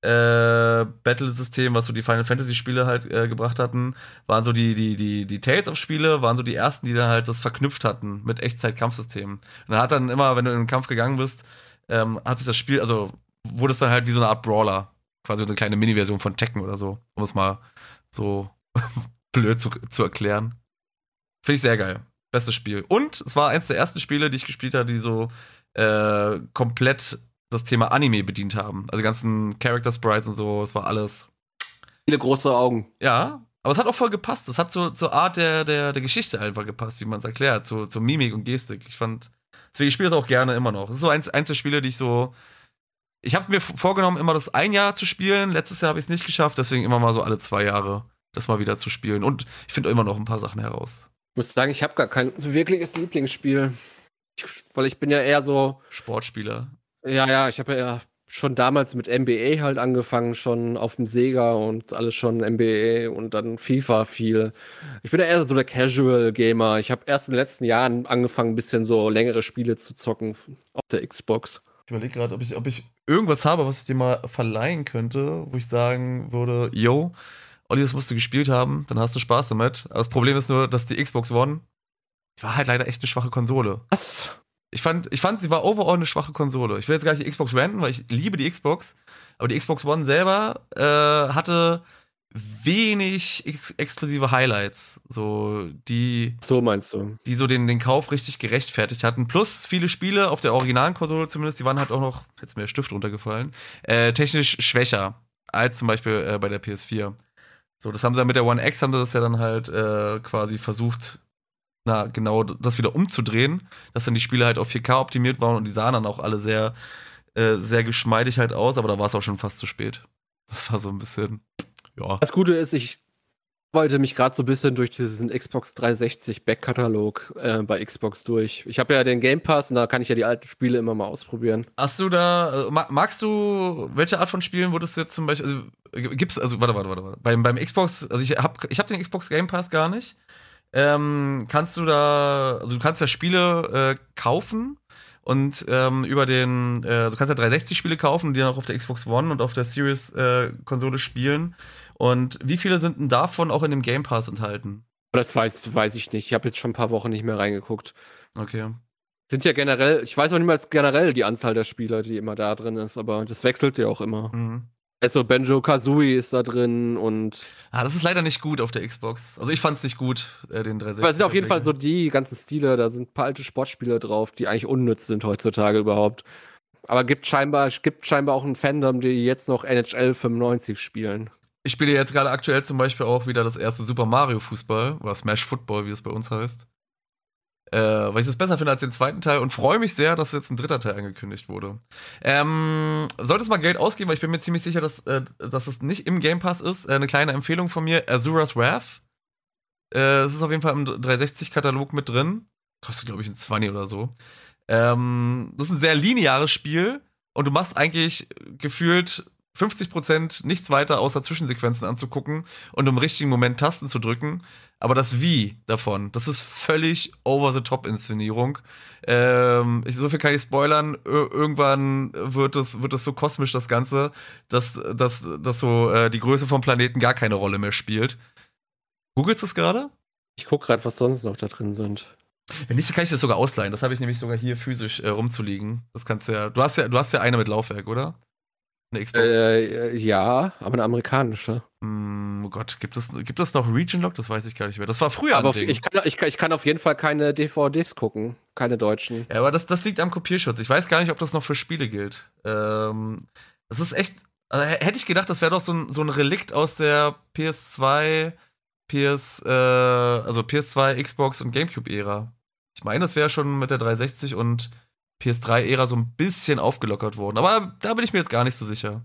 äh, Battle-System, was so die Final Fantasy-Spiele halt äh, gebracht hatten, waren so die, die, die, die Tales of Spiele, waren so die ersten, die dann halt das verknüpft hatten mit Echtzeit-Kampfsystemen. Und dann hat dann immer, wenn du in den Kampf gegangen bist, ähm, hat sich das Spiel, also wurde es dann halt wie so eine Art Brawler. Quasi so eine kleine Mini-Version von Tekken oder so, um es mal so blöd zu, zu erklären. Finde ich sehr geil. Bestes Spiel. Und es war eins der ersten Spiele, die ich gespielt habe, die so äh, komplett das Thema Anime bedient haben. Also die ganzen Character Sprites und so, es war alles. Viele große Augen. Ja, aber es hat auch voll gepasst. Es hat so zur Art der, der, der Geschichte einfach gepasst, wie man es erklärt, zu, zur Mimik und Gestik. Ich fand, deswegen ich spiele es auch gerne immer noch. Es ist so eins, eins der Spiele, die ich so. Ich habe mir vorgenommen, immer das ein Jahr zu spielen. Letztes Jahr habe ich es nicht geschafft, deswegen immer mal so alle zwei Jahre das mal wieder zu spielen. Und ich finde immer noch ein paar Sachen heraus. Ich muss sagen, ich habe gar kein so wirkliches Lieblingsspiel. Ich, weil ich bin ja eher so, Sportspieler. ja, ja, ich habe ja schon damals mit NBA halt angefangen, schon auf dem Sega und alles schon NBA und dann FIFA viel. Ich bin ja eher so der Casual Gamer. Ich habe erst in den letzten Jahren angefangen, ein bisschen so längere Spiele zu zocken auf der Xbox. Ich überlege gerade, ob ich, ob ich irgendwas habe, was ich dir mal verleihen könnte, wo ich sagen würde, yo, Olli, das musst du gespielt haben, dann hast du Spaß damit. Aber das Problem ist nur, dass die Xbox One, die war halt leider echt eine schwache Konsole. Was? Ich fand, ich fand, sie war overall eine schwache Konsole. Ich will jetzt gar nicht die Xbox ranten, weil ich liebe die Xbox. Aber die Xbox One selber äh, hatte wenig ex exklusive Highlights. So, die So meinst du? die so den, den Kauf richtig gerechtfertigt hatten. Plus viele Spiele auf der originalen Konsole zumindest, die waren halt auch noch, jetzt ist mir der Stift runtergefallen, äh, technisch schwächer als zum Beispiel äh, bei der PS4. So, das haben sie ja mit der One X, haben sie das ja dann halt äh, quasi versucht, na, genau das wieder umzudrehen, dass dann die Spiele halt auf 4K optimiert waren und die sahen dann auch alle sehr, äh, sehr geschmeidig halt aus, aber da war es auch schon fast zu spät. Das war so ein bisschen, ja. Das Gute ist, ich wollte mich gerade so ein bisschen durch diesen Xbox 360 Backkatalog äh, bei Xbox durch. Ich habe ja den Game Pass und da kann ich ja die alten Spiele immer mal ausprobieren. Hast du da, äh, ma- magst du, welche Art von Spielen würdest du jetzt zum Beispiel, also äh, gibt's, also warte, warte, warte, warte. Beim, beim Xbox, also ich hab, ich hab den Xbox Game Pass gar nicht. Ähm, kannst du da, also du kannst ja Spiele äh, kaufen und ähm, über den, äh, du kannst ja 360 Spiele kaufen und die dann auch auf der Xbox One und auf der Series äh, Konsole spielen. Und wie viele sind denn davon auch in dem Game Pass enthalten? Das weiß, weiß ich nicht. Ich habe jetzt schon ein paar Wochen nicht mehr reingeguckt. Okay. Sind ja generell, ich weiß auch nicht mal generell die Anzahl der Spieler, die immer da drin ist, aber das wechselt ja auch immer. Mhm. Also Benjo Kazooie ist da drin und. Ah, das ist leider nicht gut auf der Xbox. Also ich fand es nicht gut, äh, den 360. Aber es sind auf jeden Fall so die ganzen Stile, da sind ein paar alte Sportspiele drauf, die eigentlich unnütz sind heutzutage überhaupt. Aber gibt scheinbar, gibt scheinbar auch ein Fandom, die jetzt noch NHL 95 spielen. Ich spiele jetzt gerade aktuell zum Beispiel auch wieder das erste Super Mario Fußball oder Smash Football, wie es bei uns heißt. Äh, weil ich es besser finde als den zweiten Teil und freue mich sehr, dass jetzt ein dritter Teil angekündigt wurde. Ähm, sollte es mal Geld ausgeben, weil ich bin mir ziemlich sicher, dass, äh, dass es nicht im Game Pass ist. Äh, eine kleine Empfehlung von mir: Azura's Wrath. Äh, es ist auf jeden Fall im 360-Katalog mit drin. Kostet, glaube ich, ein 20 oder so. Ähm, das ist ein sehr lineares Spiel und du machst eigentlich gefühlt 50% nichts weiter, außer Zwischensequenzen anzugucken und im richtigen Moment Tasten zu drücken. Aber das Wie davon, das ist völlig over-the-top-Inszenierung. Ähm, ich, so viel kann ich spoilern. Ir irgendwann wird es, wird es so kosmisch, das Ganze, dass, dass, dass so äh, die Größe vom Planeten gar keine Rolle mehr spielt. Googelst du es gerade? Ich gucke gerade, was sonst noch da drin sind. Wenn nicht, kann ich das sogar ausleihen. Das habe ich nämlich sogar hier physisch äh, rumzuliegen. Das kannst du ja. Du hast ja, du hast ja eine mit Laufwerk, oder? Eine Xbox? Äh, ja, aber eine amerikanische. Mm, oh Gott, gibt es, gibt es noch Region Lock? Das weiß ich gar nicht mehr. Das war früher aber. Ich kann, ich, kann, ich kann auf jeden Fall keine DVDs gucken, keine deutschen. Ja, aber das, das liegt am Kopierschutz. Ich weiß gar nicht, ob das noch für Spiele gilt. Ähm, das ist echt. Also, hätte ich gedacht, das wäre doch so ein, so ein Relikt aus der PS2, PS, äh, also PS2, Xbox und GameCube-Ära. Ich meine, das wäre schon mit der 360 und PS3-Ära so ein bisschen aufgelockert worden. Aber da bin ich mir jetzt gar nicht so sicher.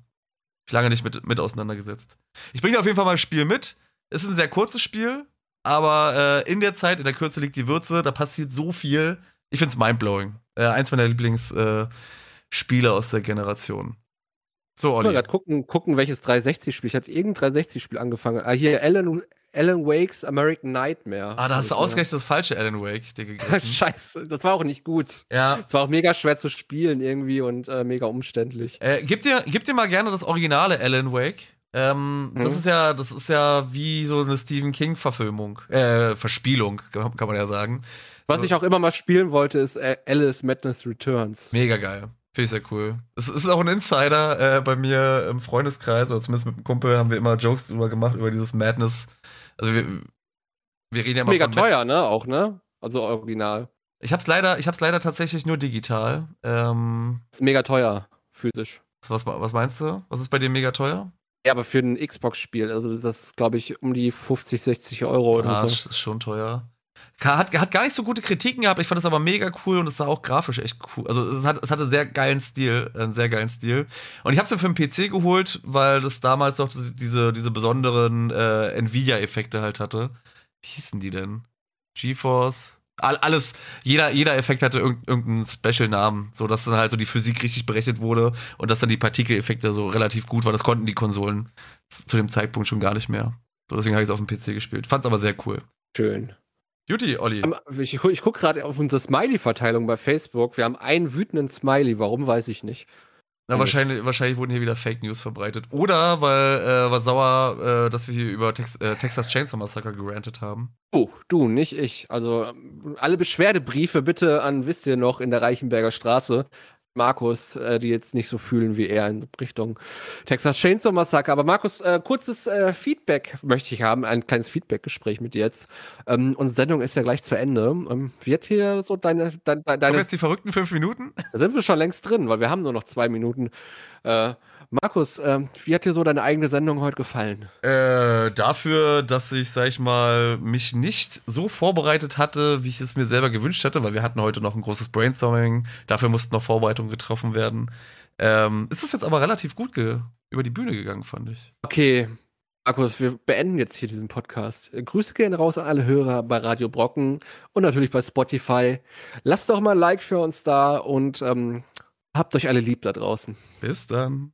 Ich lange nicht mit, mit auseinandergesetzt. Ich bringe auf jeden Fall mal ein Spiel mit. Es ist ein sehr kurzes Spiel, aber äh, in der Zeit, in der Kürze liegt die Würze, da passiert so viel. Ich finde es mindblowing. Äh, eins meiner Lieblingsspiele äh, aus der Generation. So, Olli. Ich gerade gucken, gucken, welches 360-Spiel. Ich habe irgendein 360-Spiel angefangen. Ah, hier Alan, Alan Wakes American Nightmare. Ah, da hast du ausgerechnet das falsche Alan Wake dir gegeben. Scheiße, das war auch nicht gut. Ja. Es war auch mega schwer zu spielen irgendwie und äh, mega umständlich. Äh, gib, dir, gib dir mal gerne das originale Alan Wake. Ähm, mhm. Das ist ja, das ist ja wie so eine Stephen King-Verfilmung, äh, Verspielung, kann man ja sagen. Was so. ich auch immer mal spielen wollte, ist äh, Alice Madness Returns. Mega geil. Finde ich sehr cool. Es ist auch ein Insider äh, bei mir im Freundeskreis, oder zumindest mit dem Kumpel haben wir immer Jokes drüber gemacht, über dieses Madness also wir, wir reden ja mal Mega teuer, Match. ne? Auch, ne? Also original. Ich hab's leider, ich hab's leider tatsächlich nur digital. Ähm, ist mega teuer, physisch. Was, was meinst du? Was ist bei dir mega teuer? Ja, aber für ein Xbox-Spiel, also das ist, glaube ich, um die 50, 60 Euro oder ah, so. Das ist schon teuer. Hat, hat gar nicht so gute Kritiken gehabt, ich fand es aber mega cool und es sah auch grafisch echt cool. Also es, hat, es hatte sehr geilen Stil, einen sehr geilen Stil. Und ich habe es mir für den PC geholt, weil das damals noch diese, diese besonderen äh, Nvidia-Effekte halt hatte. Wie hießen die denn? GeForce? All, alles, jeder, jeder Effekt hatte irg irgendeinen Special-Namen, so dass dann halt so die Physik richtig berechnet wurde und dass dann die Partikeleffekte so relativ gut waren. Das konnten die Konsolen zu, zu dem Zeitpunkt schon gar nicht mehr. So, deswegen habe ich es auf dem PC gespielt. Fand's aber sehr cool. Schön. Juti, Olli. Ich, ich gucke gerade auf unsere Smiley-Verteilung bei Facebook. Wir haben einen wütenden Smiley. Warum, weiß ich nicht. Na, wahrscheinlich, wahrscheinlich wurden hier wieder Fake News verbreitet. Oder weil äh, war sauer, äh, dass wir hier über Tex äh, Texas Chainsaw Massacre gerantet haben. Oh, du, nicht ich. Also alle Beschwerdebriefe bitte an, wisst ihr noch, in der Reichenberger Straße. Markus, äh, die jetzt nicht so fühlen wie er in Richtung Texas Chainsaw Massacre. Aber Markus, äh, kurzes äh, Feedback möchte ich haben, ein kleines Feedbackgespräch mit dir jetzt. Ähm, unsere Sendung ist ja gleich zu Ende. Ähm, wird hier so deine, deine, deine Kommen jetzt die verrückten fünf Minuten? Da sind wir schon längst drin, weil wir haben nur noch zwei Minuten. Äh, Markus, äh, wie hat dir so deine eigene Sendung heute gefallen? Äh, dafür, dass ich, sag ich mal, mich nicht so vorbereitet hatte, wie ich es mir selber gewünscht hätte, weil wir hatten heute noch ein großes Brainstorming, dafür mussten noch Vorbereitungen getroffen werden. Ähm, ist es jetzt aber relativ gut über die Bühne gegangen, fand ich. Okay, Markus, wir beenden jetzt hier diesen Podcast. Grüße gehen raus an alle Hörer bei Radio Brocken und natürlich bei Spotify. Lasst doch mal ein Like für uns da und ähm, habt euch alle lieb da draußen. Bis dann.